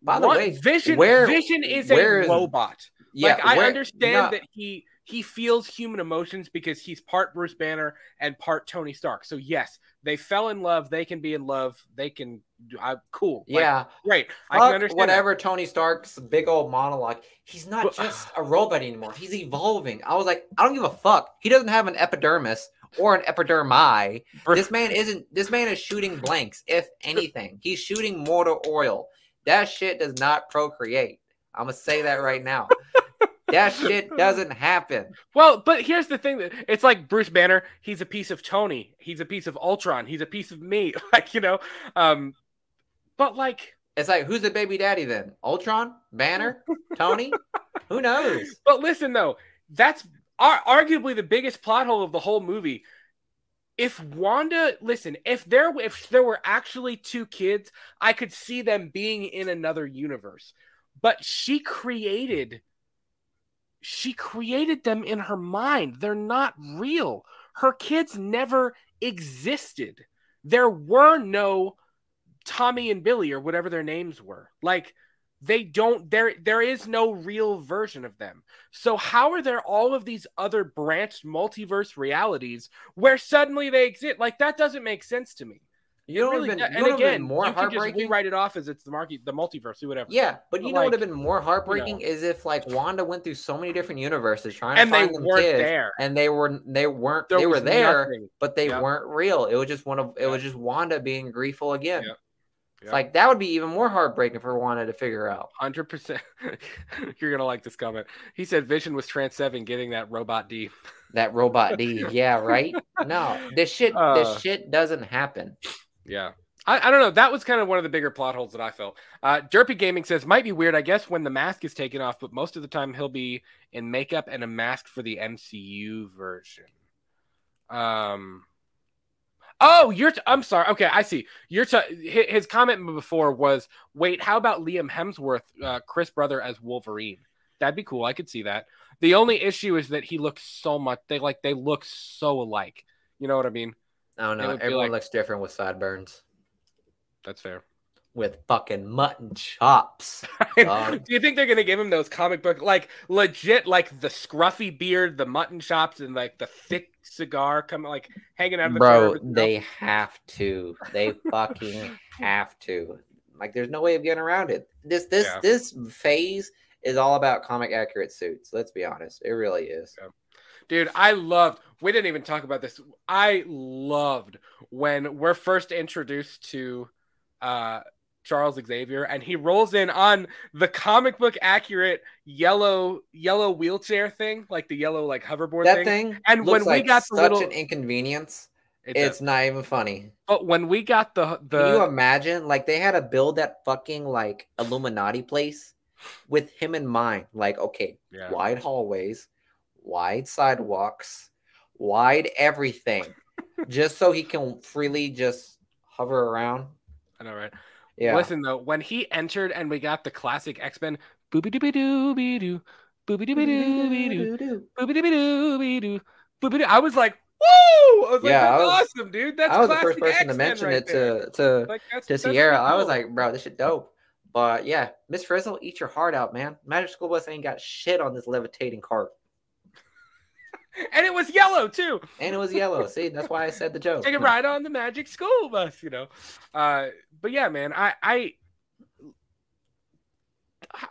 By the What- way, Vision where- Vision is where a is- robot. Yeah. like I where- understand no, that he he feels human emotions because he's part Bruce Banner and part Tony Stark. So yes, they fell in love. They can be in love. They can. I cool. Like, Yeah. great. I can understand. that. whatever Tony Stark's big old monologue. He's not But- just a robot anymore. He's evolving. I was like, I don't give a fuck. He doesn't have an epidermis or an epidermi. This man isn't. This man is shooting blanks. If anything, he's shooting mortar oil. That shit does not procreate. I'm gonna say that right now. That shit doesn't happen. Well, but here's the thing: that it's like Bruce Banner. He's a piece of Tony. He's a piece of Ultron. He's a piece of me. Like you know, um, but like, It's like, who's the baby daddy then? Ultron, Banner, Tony? Who knows? but listen though, that's ar- arguably the biggest plot hole of the whole movie. If Wanda, listen, if there if there were actually two kids, I could see them being in another universe. But she created she created them in her mind. They're not real. Her kids never existed. There were no Tommy and Billy or whatever their names were. Like they don't there there is no real version of them. So how are there all of these other branched multiverse realities where suddenly they exist? Like that doesn't make sense to me. You know what Really would have do- been, you and know again, more you can just rewrite it off as it's the market, the multiverse, or whatever. Yeah, but you But, know what would have been more heartbreaking is if like Wanda went through so many different universes trying and to find them kids, there. and they were they weren't There they were there, nothing. but they Yeah. weren't real. It was just one of it Yeah. was just Wanda being grieful again. Yeah. It's Yeah. Like that would be even more heartbreaking for Wanda to figure out. Hundred percent. You're gonna like this comment. He said Vision was Trans Seven getting that robot D. That robot D, yeah, right? No, this shit Uh. this shit doesn't happen. Yeah. I, I don't know. That was kind of one of the bigger plot holes that I felt. Uh, Derpy Gaming says might be weird, I guess, when the mask is taken off, but most of the time he'll be in makeup and a mask for the MCU version. Um. Oh, you're. T- I'm sorry. Okay, I see. You're. T- his comment before was, "Wait, how about Liam Hemsworth, uh, Chris Brother as Wolverine? That'd be cool. I could see that. The only issue is that he looks so much. They like they look so alike. You know what I mean? I don't know. Everyone like- looks different with sideburns. That's fair. With fucking mutton chops. Do you think they're gonna give him those comic book like legit like the scruffy beard, the mutton chops, and like the thick cigar coming like hanging out of the Bro, they have to. They fucking have to. Like, there's no way of getting around it. This this Yeah. this phase is all about comic accurate suits. Let's be honest. It really is. Dude, I loved. We didn't even talk about this. I loved when we're first introduced to uh Charles Xavier and he rolls in on the comic book accurate yellow yellow wheelchair thing, like the yellow like hoverboard That thing. thing And when we like got the such little- an inconvenience. It It's not even funny. but when we got the the Can you imagine? Like they had to build that fucking like Illuminati place with him in mind. Like, okay, yeah. wide hallways, wide sidewalks, wide everything, just so he can freely just hover around. I know, right? Yeah, Listen though, when he entered and we got the classic X Men, booby dooby dooby doo, booby dooby dooby doo, booby dooby dooby doo, booby doo. I was like, woo! I was like, Yeah, that's was- awesome, dude. That's I was the first person to X-Men mention right it there. to to like, that's, to that's Sierra. pretty I was like, bro, this shit dope. But yeah, Miss Frizzle, eat your heart out, man. Magic School Bus ain't got shit on this levitating cart, and it was yellow too. and it was yellow. See, that's why I said the joke. Take a ride on the Magic School Bus, you know. Uh, but yeah, man, I, I,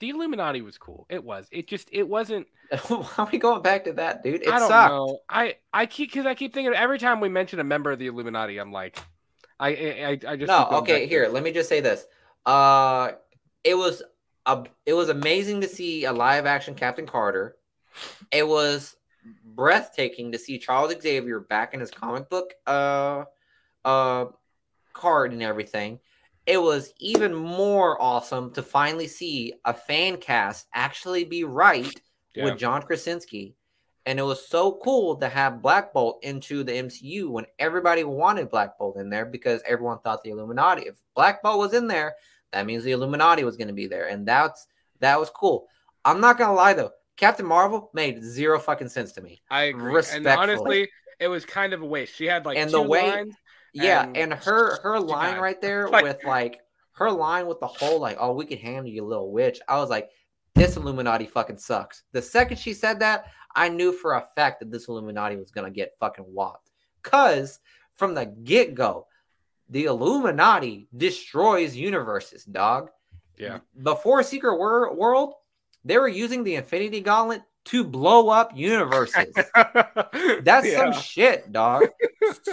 the Illuminati was cool. It was. It just, it wasn't. Why are we going back to that, dude? It I don't sucked. know. I I keep because I keep thinking every time we mention a member of the Illuminati, I'm like, I I, I just No, okay, here, let me just say this. Uh it was a, it was amazing to see a live action Captain Carter. It was breathtaking to see Charles Xavier back in his comic book uh uh card and everything. It was even more awesome to finally see a fan cast actually be right Yeah. with John Krasinski. And it was so cool to have Black Bolt into the MCU when everybody wanted Black Bolt in there because everyone thought the Illuminati. If Black Bolt was in there, that means the Illuminati was going to be there, and that's that was cool. I'm not gonna lie though, Captain Marvel made zero fucking sense to me. I agree. And honestly, it was kind of a waste. She had like and the way, lines, yeah, and, and her her line died. right there Like- with like her line with the whole like, oh, we can handle you, little witch. I was like, this Illuminati fucking sucks. The second she said that, I knew for a fact that this Illuminati was gonna get fucking whopped. Cause from the get go, the Illuminati destroys universes, dog. Yeah. Before Secret Wor- World, they were using the Infinity Gauntlet to blow up universes. That's Yeah. some shit, dog.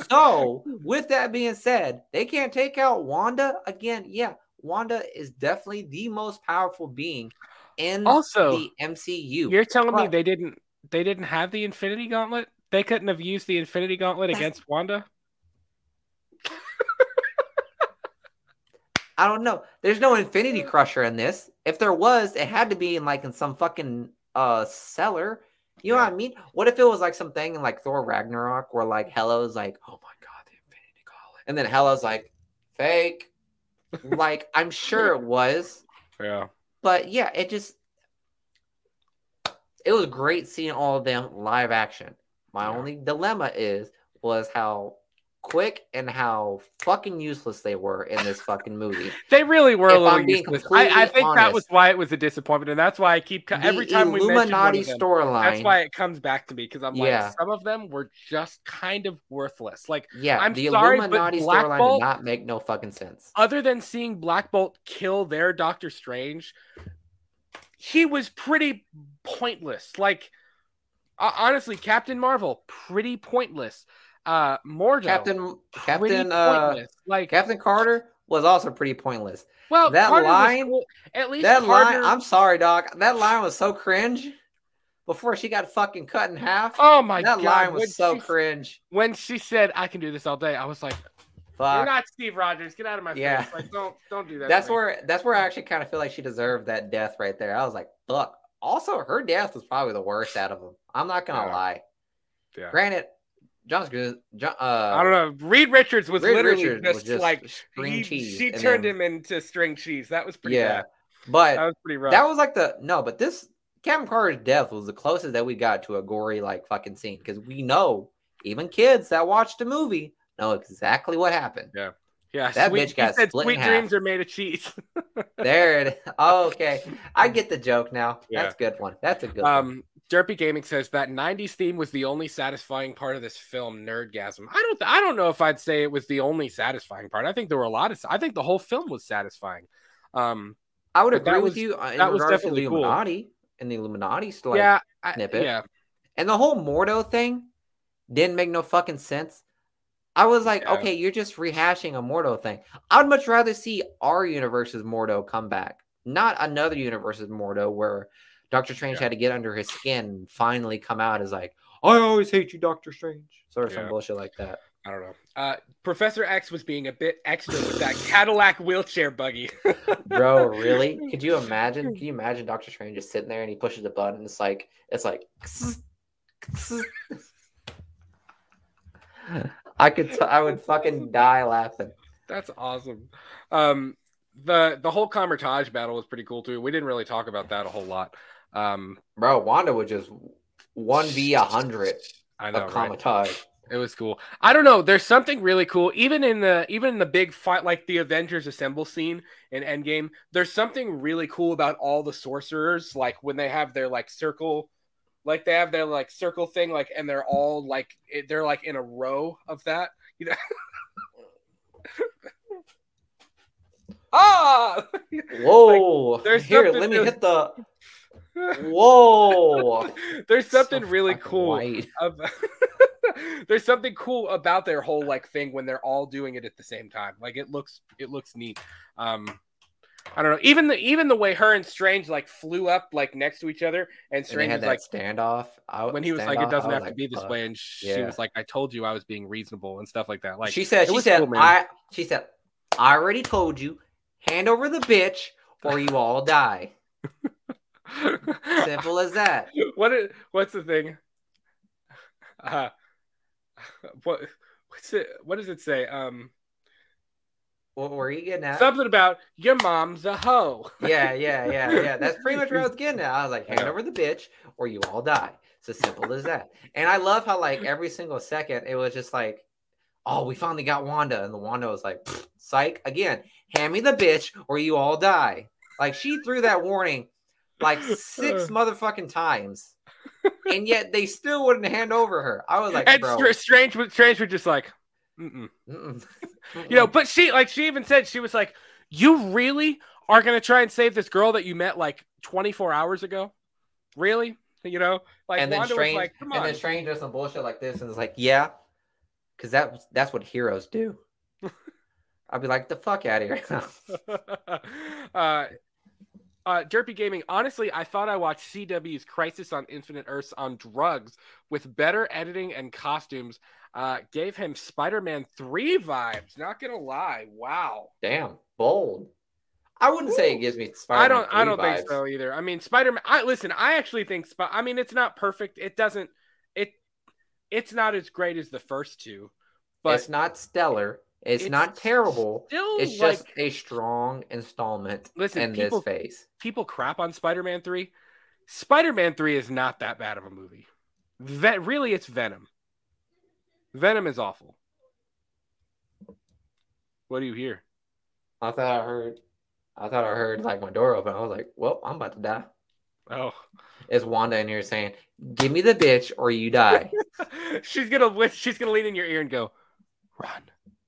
so, with that being said, they can't take out Wanda again. Yeah, Wanda is definitely the most powerful being in Also, the MCU. You're telling me they didn't they didn't have the Infinity Gauntlet? They couldn't have used the Infinity Gauntlet against Wanda? I don't know. There's no Infinity Crusher in this. If there was, it had to be in like in some fucking uh cellar. You know Yeah. what I mean? What if it was like something in like Thor Ragnarok where like Hela's like, oh my god, the Infinity Gauntlet, and then Hela's like, fake. like I'm sure it was, Yeah. but yeah, it just it was great seeing all of them live action. My Yeah. only dilemma is was how quick and how fucking useless they were in this fucking movie. They really were If a little I'm useless. I, I think that was why it was a disappointment, and that's why I keep co- every time we mention Illuminati of them, storyline. That's why it comes back to me because I'm Yeah. like, some of them were just kind of worthless. Like, yeah, I'm the sorry, but Illuminati Black storyline Bolt- did not make no fucking sense. other than seeing Black Bolt kill their Doctor Strange, he was pretty pointless. Like, uh, honestly, Captain Marvel, pretty pointless. Uh, Mordo, Captain Captain uh like, Captain Carter was also pretty pointless. well, that Carter line- cool. At least That Carter, line, I'm sorry, doc. That line was so cringe. Before she got fucking cut in half, Oh my that god! That line when was so she- cringe. When she said, "I can do this all day," I was like, Fuck. "You're not Steve Rogers. Get out of my Yeah. face! Like, don't don't do that." That's where that's where I actually kind of feel like she deserved that death right there. I was like, fuck. Also, her death was probably the worst out of them. I'm not gonna Yeah. lie. Yeah. Granted, John's good. John, uh, I don't know. Reed Richards was Reed literally Richards just, was just like string he- cheese, She turned then- him into string cheese. That was pretty Yeah, bad. but That was pretty rough. that was like the no, but this Captain Carter's death was the closest that we got to a gory like fucking scene because we know even kids that watched the movie know exactly what happened. yeah, Yeah, that sweet, bitch got said, split Sweet half. dreams are made of cheese. There it. Oh, okay, I get the joke now. Yeah. That's a good one. That's a good one. Derpy Gaming says that '90s theme was the only satisfying part of this film, Nerdgasm. I don't, I don't know if I'd say it was the only satisfying part. I think there were a lot of. I think the whole film was satisfying. Um, I would agree was- with you uh, in that was regards to the definitely cool. Illuminati and the Illuminati like, yeah, I, snippet. yeah, and the whole Mordo thing didn't make no fucking sense. I was like, Yeah. okay, you're just rehashing a Mordo thing. I'd much rather see our universe's Mordo come back, not another universe's Mordo where Doctor Strange Yeah. had to get under his skin and finally come out as like, I always hate you, Doctor Strange, or some Yeah. bullshit like that. I don't know. Uh, Professor X was being a bit extra with that Cadillac wheelchair buggy. Bro, really? Could you imagine? Can you imagine Doctor Strange just sitting there and he pushes the button? And it's like it's like. I could. T- I would fucking die laughing. That's awesome. Um, the the whole Kamar-Taj battle was pretty cool too. We didn't really talk about that a whole lot. Um, Bro, Wanda would just one v a hundred I know, of right? It was cool. I don't know. There's something really cool, even in the even in the big fight, like the Avengers Assemble scene in Endgame. There's something really cool about all the sorcerers, like when they have their like circle, like they have their like circle thing, like and they're all like it- they're like in a row of that. You know. ah. Whoa! there's Here, let me hit the. Whoa! There's something So really cool. There's something cool about their whole like thing when they're all doing it at the same time. Like it looks it looks neat. Um I don't know. Even the even the way her and Strange like flew up like next to each other and And Strange had was like standoff. I, when he was like standoff, it doesn't have was to be this fuck. way and she Yeah. was like I told you I was being reasonable and stuff like that. Like she said, she said, cool. I, she said, I already told you, hand over the bitch or you all die. Simple as that. what is, what's the thing? uh, what what's it? What does it say? Um, What were you getting at? something about your mom's a hoe. yeah, yeah, yeah, yeah. That's pretty much what I was getting at. I was like, hand over the bitch or you all die. It's as simple as that. And I love how like every single second it was just like, oh, we finally got Wanda. And the Wanda was like, psych, again, hand me the bitch or you all die. Like she threw that warning like six motherfucking times. And yet they still wouldn't hand over her. I was like, and bro. Strange, was- Strange was just like, Mm-mm. mm-mm, you know. But she, like, she even said she was like, "You really are gonna try and save this girl that you met like 24 hours ago? Really? You know, like and then Wanda Strange, like, come and then Strange does some bullshit like this, and it's like, yeah, because that that's what heroes do. I'd be like, the fuck out of here. uh, uh, Derpy Gaming. Honestly, I thought I watched CW's Crisis on Infinite Earths on drugs with better editing and costumes. Uh, gave him Spider-Man Three vibes. Not gonna lie. Wow. Damn, bold. I wouldn't say it gives me Spider. I don't. I don't think so either. I mean, Spider-Man. I listen. I actually think. Sp- I mean, it's not perfect. It doesn't. It. It's not as great as the first two, but it's not stellar. It's, it's not terrible. It's like just a strong installment Listen, in people- this phase. people crap on Spider-Man 3. Spider-Man 3 is not that bad of a movie. Ve- really it's Venom. Venom is awful. What do you hear? I thought I heard. I thought I heard like my door open. I was like, "Well, I'm about to die." Oh. It's Wanda in here saying, "Give me the bitch or you die." she's to she's going to lean in your ear and go, "Run."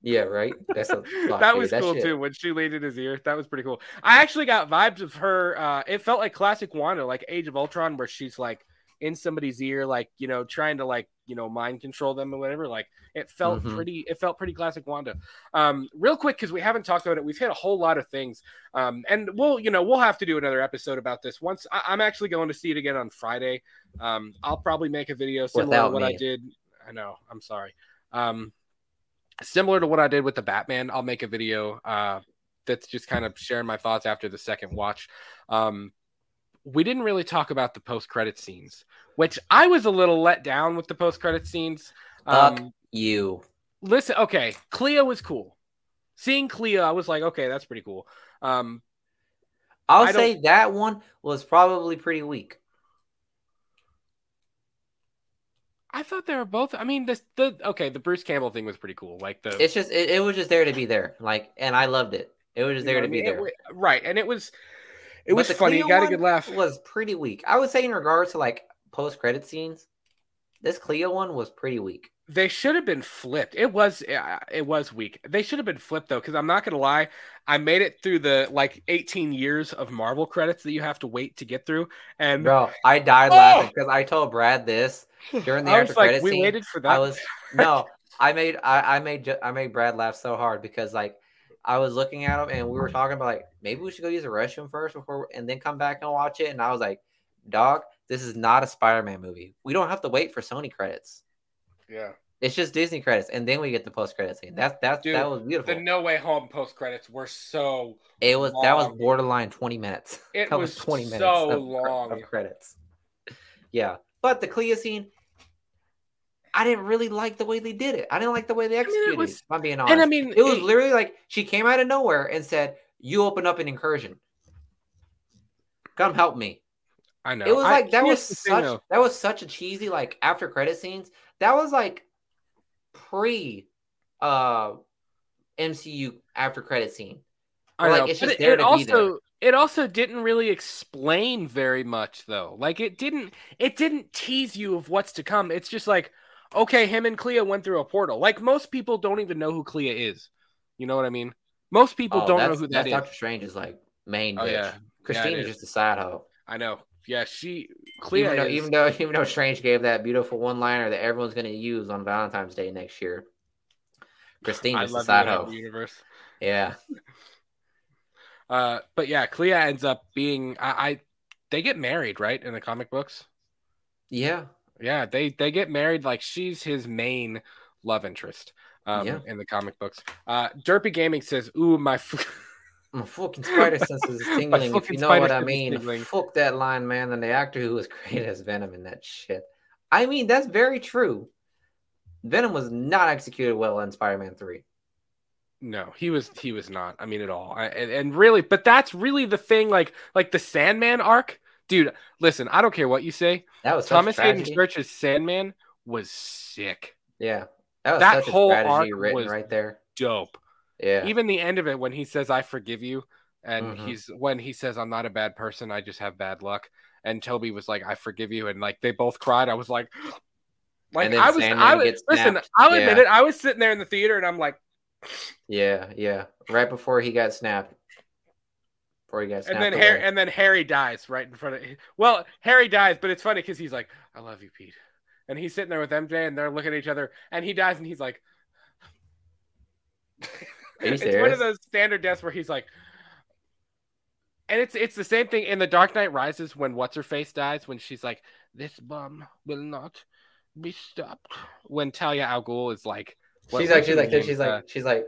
Yeah, right. That's a that was that cool shit. too when she leaned in his ear. That was pretty cool. I actually got vibes of her. Uh, it felt like classic Wanda, like Age of Ultron, where she's like in somebody's ear, like you know, trying to like you know mind control them or whatever. Like it felt Mhm. pretty. It felt pretty classic Wanda. Um, real quick because we haven't talked about it. We've hit a whole lot of things. Um, and we'll you know we'll have to do another episode about this once. I- I'm actually going to see it again on Friday. Um, I'll probably make a video similar to Without what I did. I know. I'm sorry. Um, similar to what I did with the Batman, I'll make a video uh, that's just kind of sharing my thoughts after the second watch. Um, we didn't really talk about the post credit scenes, which I was a little let down with the post credit scenes. Fuck Um, you. listen, okay, Clea was cool. Seeing Clea, I was like, okay, that's pretty cool. Um, I'll say that one was probably pretty weak. I thought they were both. I mean, this the okay, the Bruce Campbell thing was pretty cool. Like the It's just it, it was just there to be there. Like, and I loved it. It was just you know there to be mean? there. It right? And it was it But was the funny. You got a good laugh. It was pretty weak. I would say in regards to like post credit scenes, this Clea one was pretty weak. They should have been flipped. It was uh, it was weak. They should have been flipped though, because I'm not gonna lie. I made it through the like 18 years of Marvel credits that you have to wait to get through, and Bro, I died Oh! laughing because I told Brad this during the I after like, credit we scene. waited for that. I was no, I made I, I made I made Brad laugh so hard because like I was looking at him and we were talking about like maybe we should go use the restroom first before and then come back and watch it. And I was like, dog, this is not a Spider-Man movie. We don't have to wait for Sony credits. Yeah. It's just Disney credits, and then we get the post credits scene. That's that's Dude, that was beautiful. The No Way Home post credits were so. it was that was borderline twenty minutes. It that was twenty minutes so of, long. of credits. Yeah, but the Clea scene, I didn't really like the way they did it. I didn't like the way they mean, it executed. it, was- if I'm being honest, And I mean, it was it- literally like she came out of nowhere and said, "You open up an incursion. Come help me." I know. It was I- like that was such though. that was such a cheesy like after credit scenes. That was like pre uh MCU after credit scene. I like, know, it's just it, there it to be there. also it also didn't really explain very much though. Like it didn't it didn't tease you of what's to come. It's just like okay, him and Clea went through a portal. Like most people don't even know who Clea is. You know what I mean? Most people Oh, don't know who that is. Doctor Strange is like main. Oh bitch. yeah, Christine it is is. just a side hoe. I know. Yeah, she Clea Even though, even though, even though Strange gave that beautiful one-liner that everyone's going to use on Valentine's Day next year, Christine I is a side hoe. universe. Yeah, Uh, but yeah, Clea ends up being I, I they get married right in the comic books. yeah, Yeah, they they get married like she's his main love interest. Um, Yeah. in the comic books. Uh, Derpy Gaming says, "Ooh, my." F- my fucking spider senses is tingling. if you know what I mean, fuck that line, man. And the actor who was created as Venom in that shit. I mean, that's very true. Venom was not executed well in Spider-Man Three. No, he was he was not. I mean, at all. I, and, and really, but that's really the thing. Like like the Sandman arc, dude. Listen, I don't care what you say. That was Thomas Haden. Church's Sandman was sick, Yeah, that was That whole a strategy arc written was- right there. dope. Yeah, Even the end of it when he says, "I forgive you," and Mhm. he's when he says, "I'm not a bad person. I just have bad luck." And Tobey was like, "I forgive you," and like they both cried. I was like, like I was, I was listen. snapped. I'll admit Yeah. it. I was sitting there in the theater and I'm like, yeah, yeah. Right before he got snapped. Before he got snapped. and then. Harry, and then Harry dies right in front of. Well, Harry dies, but it's funny because he's like, "I love you, Pete," and he's sitting there with MJ, and they're looking at each other, and he dies, and he's like, It's one of those standard deaths where he's like, and it's it's the same thing in the Dark Knight Rises when what's her face dies when she's like, "This bomb will not be stopped." When Talia al Ghul is like, what- she's what's like, she's like, Uh, like, she's like,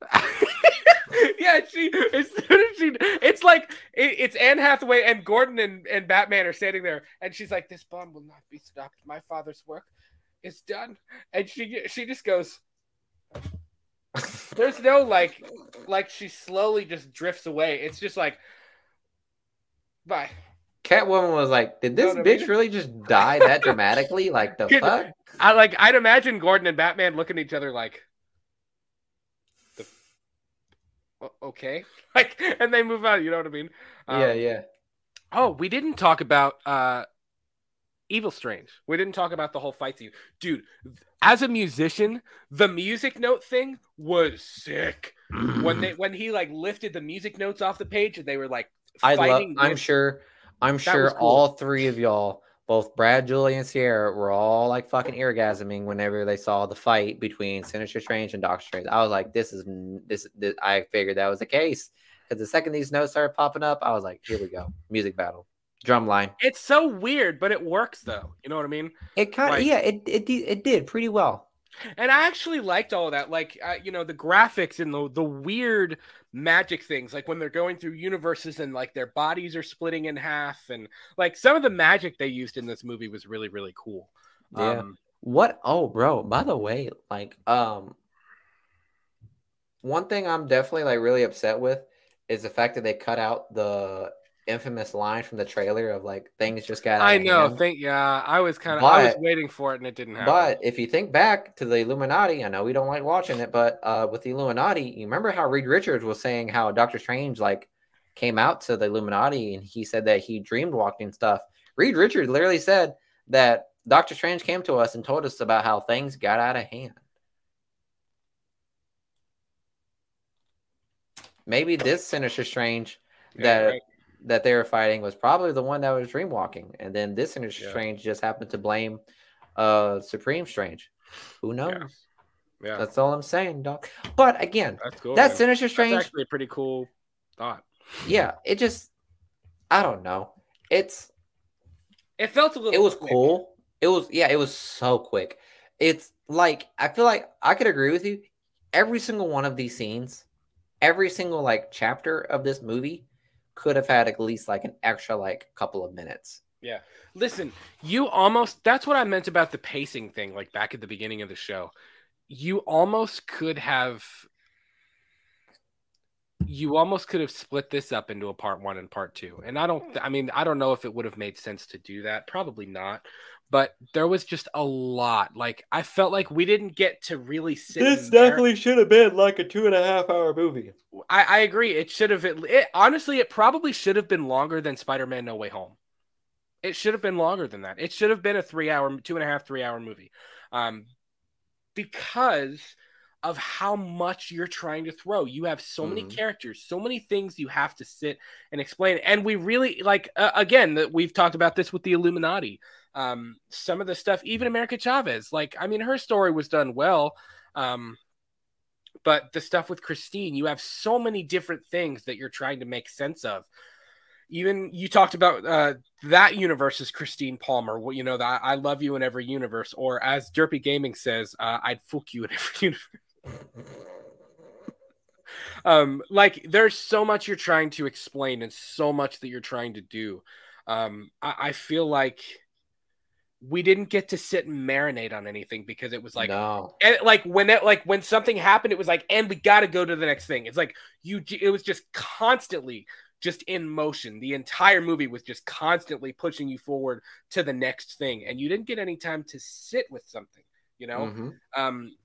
yeah, she as soon as she it's like it, it's Anne Hathaway and Gordon and, and Batman are standing there and she's like, This bomb will not be stopped. My father's work is done. And she she just goes there's no like like she slowly just drifts away. It's just like bye. Catwoman was like, did this what I bitch mean? really just die that dramatically? Like the fuck? I like I'd imagine Gordon and Batman looking at each other like the okay. Like and they move on, you know what I mean? Um, yeah, yeah. Oh, we didn't talk about uh Evil Strange. We didn't talk about the whole fight scene. Dude, as a musician, the music note thing was sick. When they when he like lifted the music notes off the page and they were like I love. I'm sure. I'm sure cool. all three of y'all, both Brad, Julie, and Sierra, were all like fucking orgasming whenever they saw the fight between Sinister Strange and Doctor Strange. I was like, this is this. this I figured that was the case because the second these notes started popping up, I was like, here we go, music battle, drum line. It's so weird, but it works though. You know what I mean? It kind of Like- yeah, it it did- it did pretty well. And I actually liked all of that, like uh, you know the graphics and the the weird magic things, like when they're going through universes and like their bodies are splitting in half, and like some of the magic they used in this movie was really really cool. Yeah. Um, What? Oh, bro. By the way, like, um, one thing I'm definitely like really upset with is the fact that they cut out the infamous line from the trailer of like things just got. I know. hand. Think yeah, I was kind of I was waiting for it and it didn't happen. But if you think back to the Illuminati, I know we don't like watching it, but uh, with the Illuminati, you remember how Reed Richards was saying how Doctor Strange like came out to the Illuminati and he said that he dreamed walking stuff. Reed Richards literally said that Doctor Strange came to us and told us about how things got out of hand. Maybe this Sinister Strange Yeah, that right. That they were fighting was probably the one that was dream walking, and then this Sinister Yeah. Strange just happened to blame uh Supreme Strange. Who knows? yeah, That's all I'm saying, dog. But again, that's cool. that man. Sinister That's Strange, actually a pretty cool thought. yeah, it just I don't know. It's It felt a little. it was quick. cool. It was yeah, it was so quick. It's like I feel like I could agree with you. Every single one of these scenes, every single like chapter of this movie could have had at least like an extra like couple of minutes. Yeah. Listen, you almost that's what I meant about the pacing thing, like back at the beginning of the show. You almost could have you almost could have split this up into a part one and part two. And I don't I mean, I don't know if it would have made sense to do that. Probably not. But there was just a lot. Like I felt like we didn't get to really sit. and mar- should have been like a two and a half hour movie. I, I agree. It should have. It, it honestly, it probably should have been longer than Spider-Man: No Way Home. It should have been longer than that. It should have been a three-hour, two and a half, three-hour movie, um, because of how much you're trying to throw. You have so many Mhm. characters, so many things you have to sit and explain. And we really like uh, again that we've talked about this with the Illuminati. Um, some of the stuff, even America Chavez, like I mean, her story was done well. Um, but the stuff with Christine, you have so many different things that you're trying to make sense of. Even you talked about uh, that universe is Christine Palmer. Well, you know that I love you in every universe, or as Derpy Gaming says, uh, I'd fuck you in every universe. Um, like there's so much you're trying to explain and so much that you're trying to do. Um, I, I feel like we didn't get to sit and marinate on anything because it was like no. and like when it like when something happened it was like and we got to go to the next thing it's like you it was just constantly just in motion the entire movie was just constantly pushing you forward to the next thing and you didn't get any time to sit with something you know Mhm. um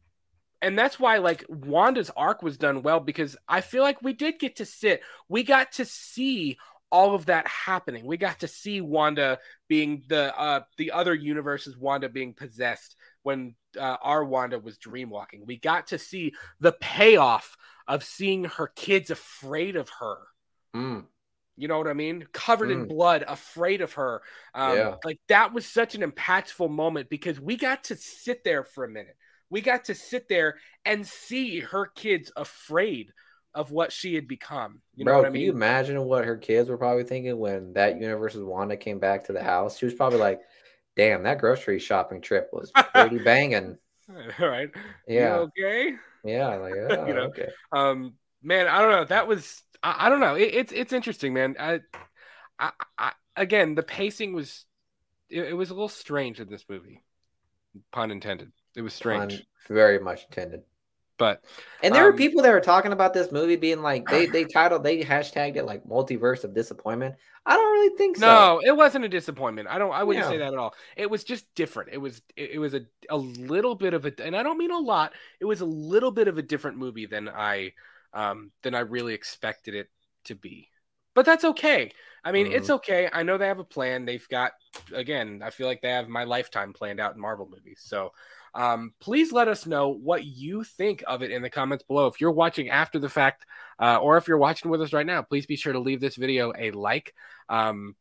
and that's why like Wanda's arc was done well because I feel like we did get to sit we got to see all of that happening we got to see Wanda being the uh the other universe's Wanda being possessed when uh, our Wanda was dreamwalking we got to see the payoff of seeing her kids afraid of her Mm. you know what I mean? Covered in Mm. blood, afraid of her. Um, Yeah. Like that was such an impactful moment because we got to sit there for a minute. We got to sit there and see her kids afraid of what she had become. You know Bro, what I can you imagine what her kids were probably thinking when that universe's Wanda came back to the house? She was probably like, "Damn, that grocery shopping trip was pretty banging." All right. You Yeah, okay. yeah, like oh, You know, okay. Um, man, I don't know. That was I, I don't know. It, it's it's interesting, man. I, I, I again, the pacing was it, it was a little strange in this movie. Pun intended. It was strange, very much intended. but And there were Um, people that were talking about this movie being like they they titled they hashtagged it like multiverse of disappointment. I don't really think so. no, it wasn't a disappointment. I don't. I wouldn't say that at all. It was just different. It was it, it was a a little bit of a, and I don't mean a lot. It was a little bit of a different movie than I um than I really expected it to be. But that's okay. I mean, it's okay. I know they have a plan. They've got again. I feel like they have my lifetime planned out in Marvel movies. So. Um, please let us know what you think of it in the comments below. If you're watching after the fact, uh, or if you're watching with us right now, please be sure to leave this video a like. Um,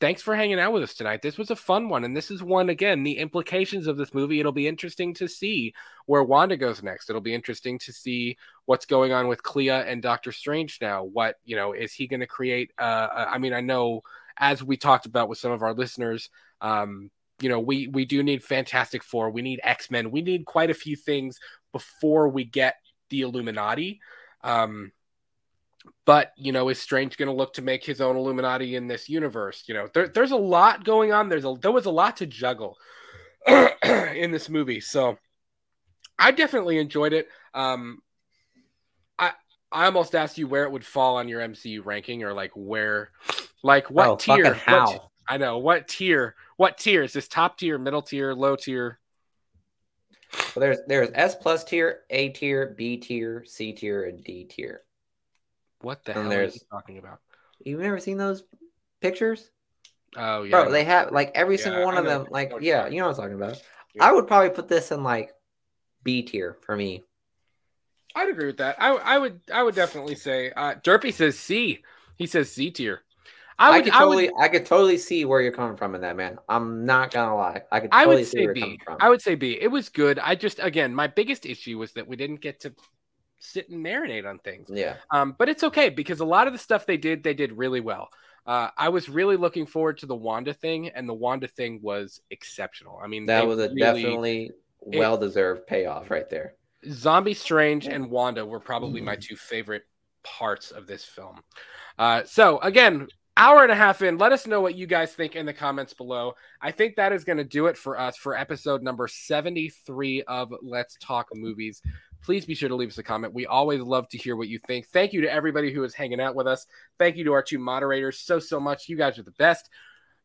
thanks for hanging out with us tonight. This was a fun one, and this is one again. The implications of this movie. It'll be interesting to see where Wanda goes next. It'll be interesting to see what's going on with Clea and Doctor Strange now. What you know is he going to create? Uh, uh, I mean, I know as we talked about with some of our listeners. Um, you know, we we do need Fantastic Four. We need X Men. We need quite a few things before we get the Illuminati. Um, but you know, is Strange going to look to make his own Illuminati in this universe? You know, there, there's a lot going on. There's a there was a lot to juggle in this movie, so I definitely enjoyed it. Um, I I almost asked you where it would fall on your MCU ranking, or like where, like what Oh, tier? how? What, I know what tier. What tier is this? Top tier, middle tier, low tier? So there's there's S plus tier, A tier, B tier, C tier, and D tier. What the And hell are you talking about? You've never seen those pictures? Oh yeah, Bro, they have like every Yeah, single one I of know- them, like yeah, you know what I'm talking about. Yeah. I would probably put this in like B tier for me. I'd agree with that. I, I would I would definitely say uh Derpy says C. He says C tier. I I, would could I totally would I could totally see where you're coming from in that man. I'm not gonna lie. I could I totally would see say where you're B. coming from. I would say B. It was good. I just again my biggest issue was that we didn't get to sit and marinate on things. yeah. Um, but it's okay because a lot of the stuff they did, they did really well. Uh, I was really looking forward to the Wanda thing, and the Wanda thing was exceptional. I mean, That was a really- definitely well deserved payoff right there. Zombie Strange and Wanda were probably my Mm. two favorite parts of this film. Uh, so again, hour and a half in. Let us know what you guys think in the comments below. I think that is going to do it for us for episode number 73 of Let's Talk Movies. Please be sure to leave us a comment. We always love to hear what you think. Thank you to everybody who is hanging out with us. Thank you to our two moderators so, so much. You guys are the best.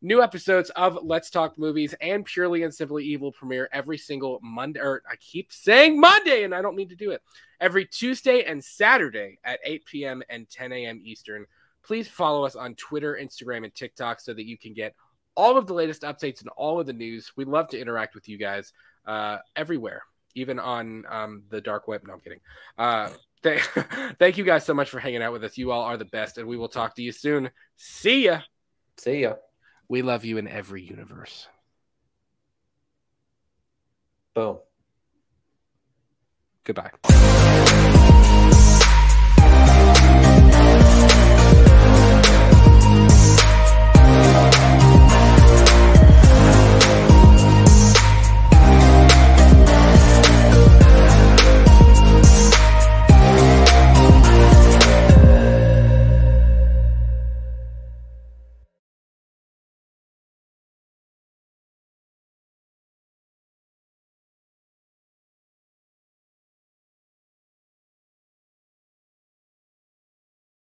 New episodes of Let's Talk Movies and Purely and Simply Evil premiere every single Monday. Or I keep saying Monday, and I don't mean to do it. Every Tuesday and Saturday at 8 p.m. and 10 a.m. Eastern. Please follow us on Twitter, Instagram, and TikTok so that you can get all of the latest updates and all of the news. We love to interact with you guys uh, everywhere, even on um, the dark web. No, I'm kidding. Uh, th- thank you guys so much for hanging out with us. You all are the best, and we will talk to you soon. See ya. See ya. We love you in every universe. Boom. Goodbye.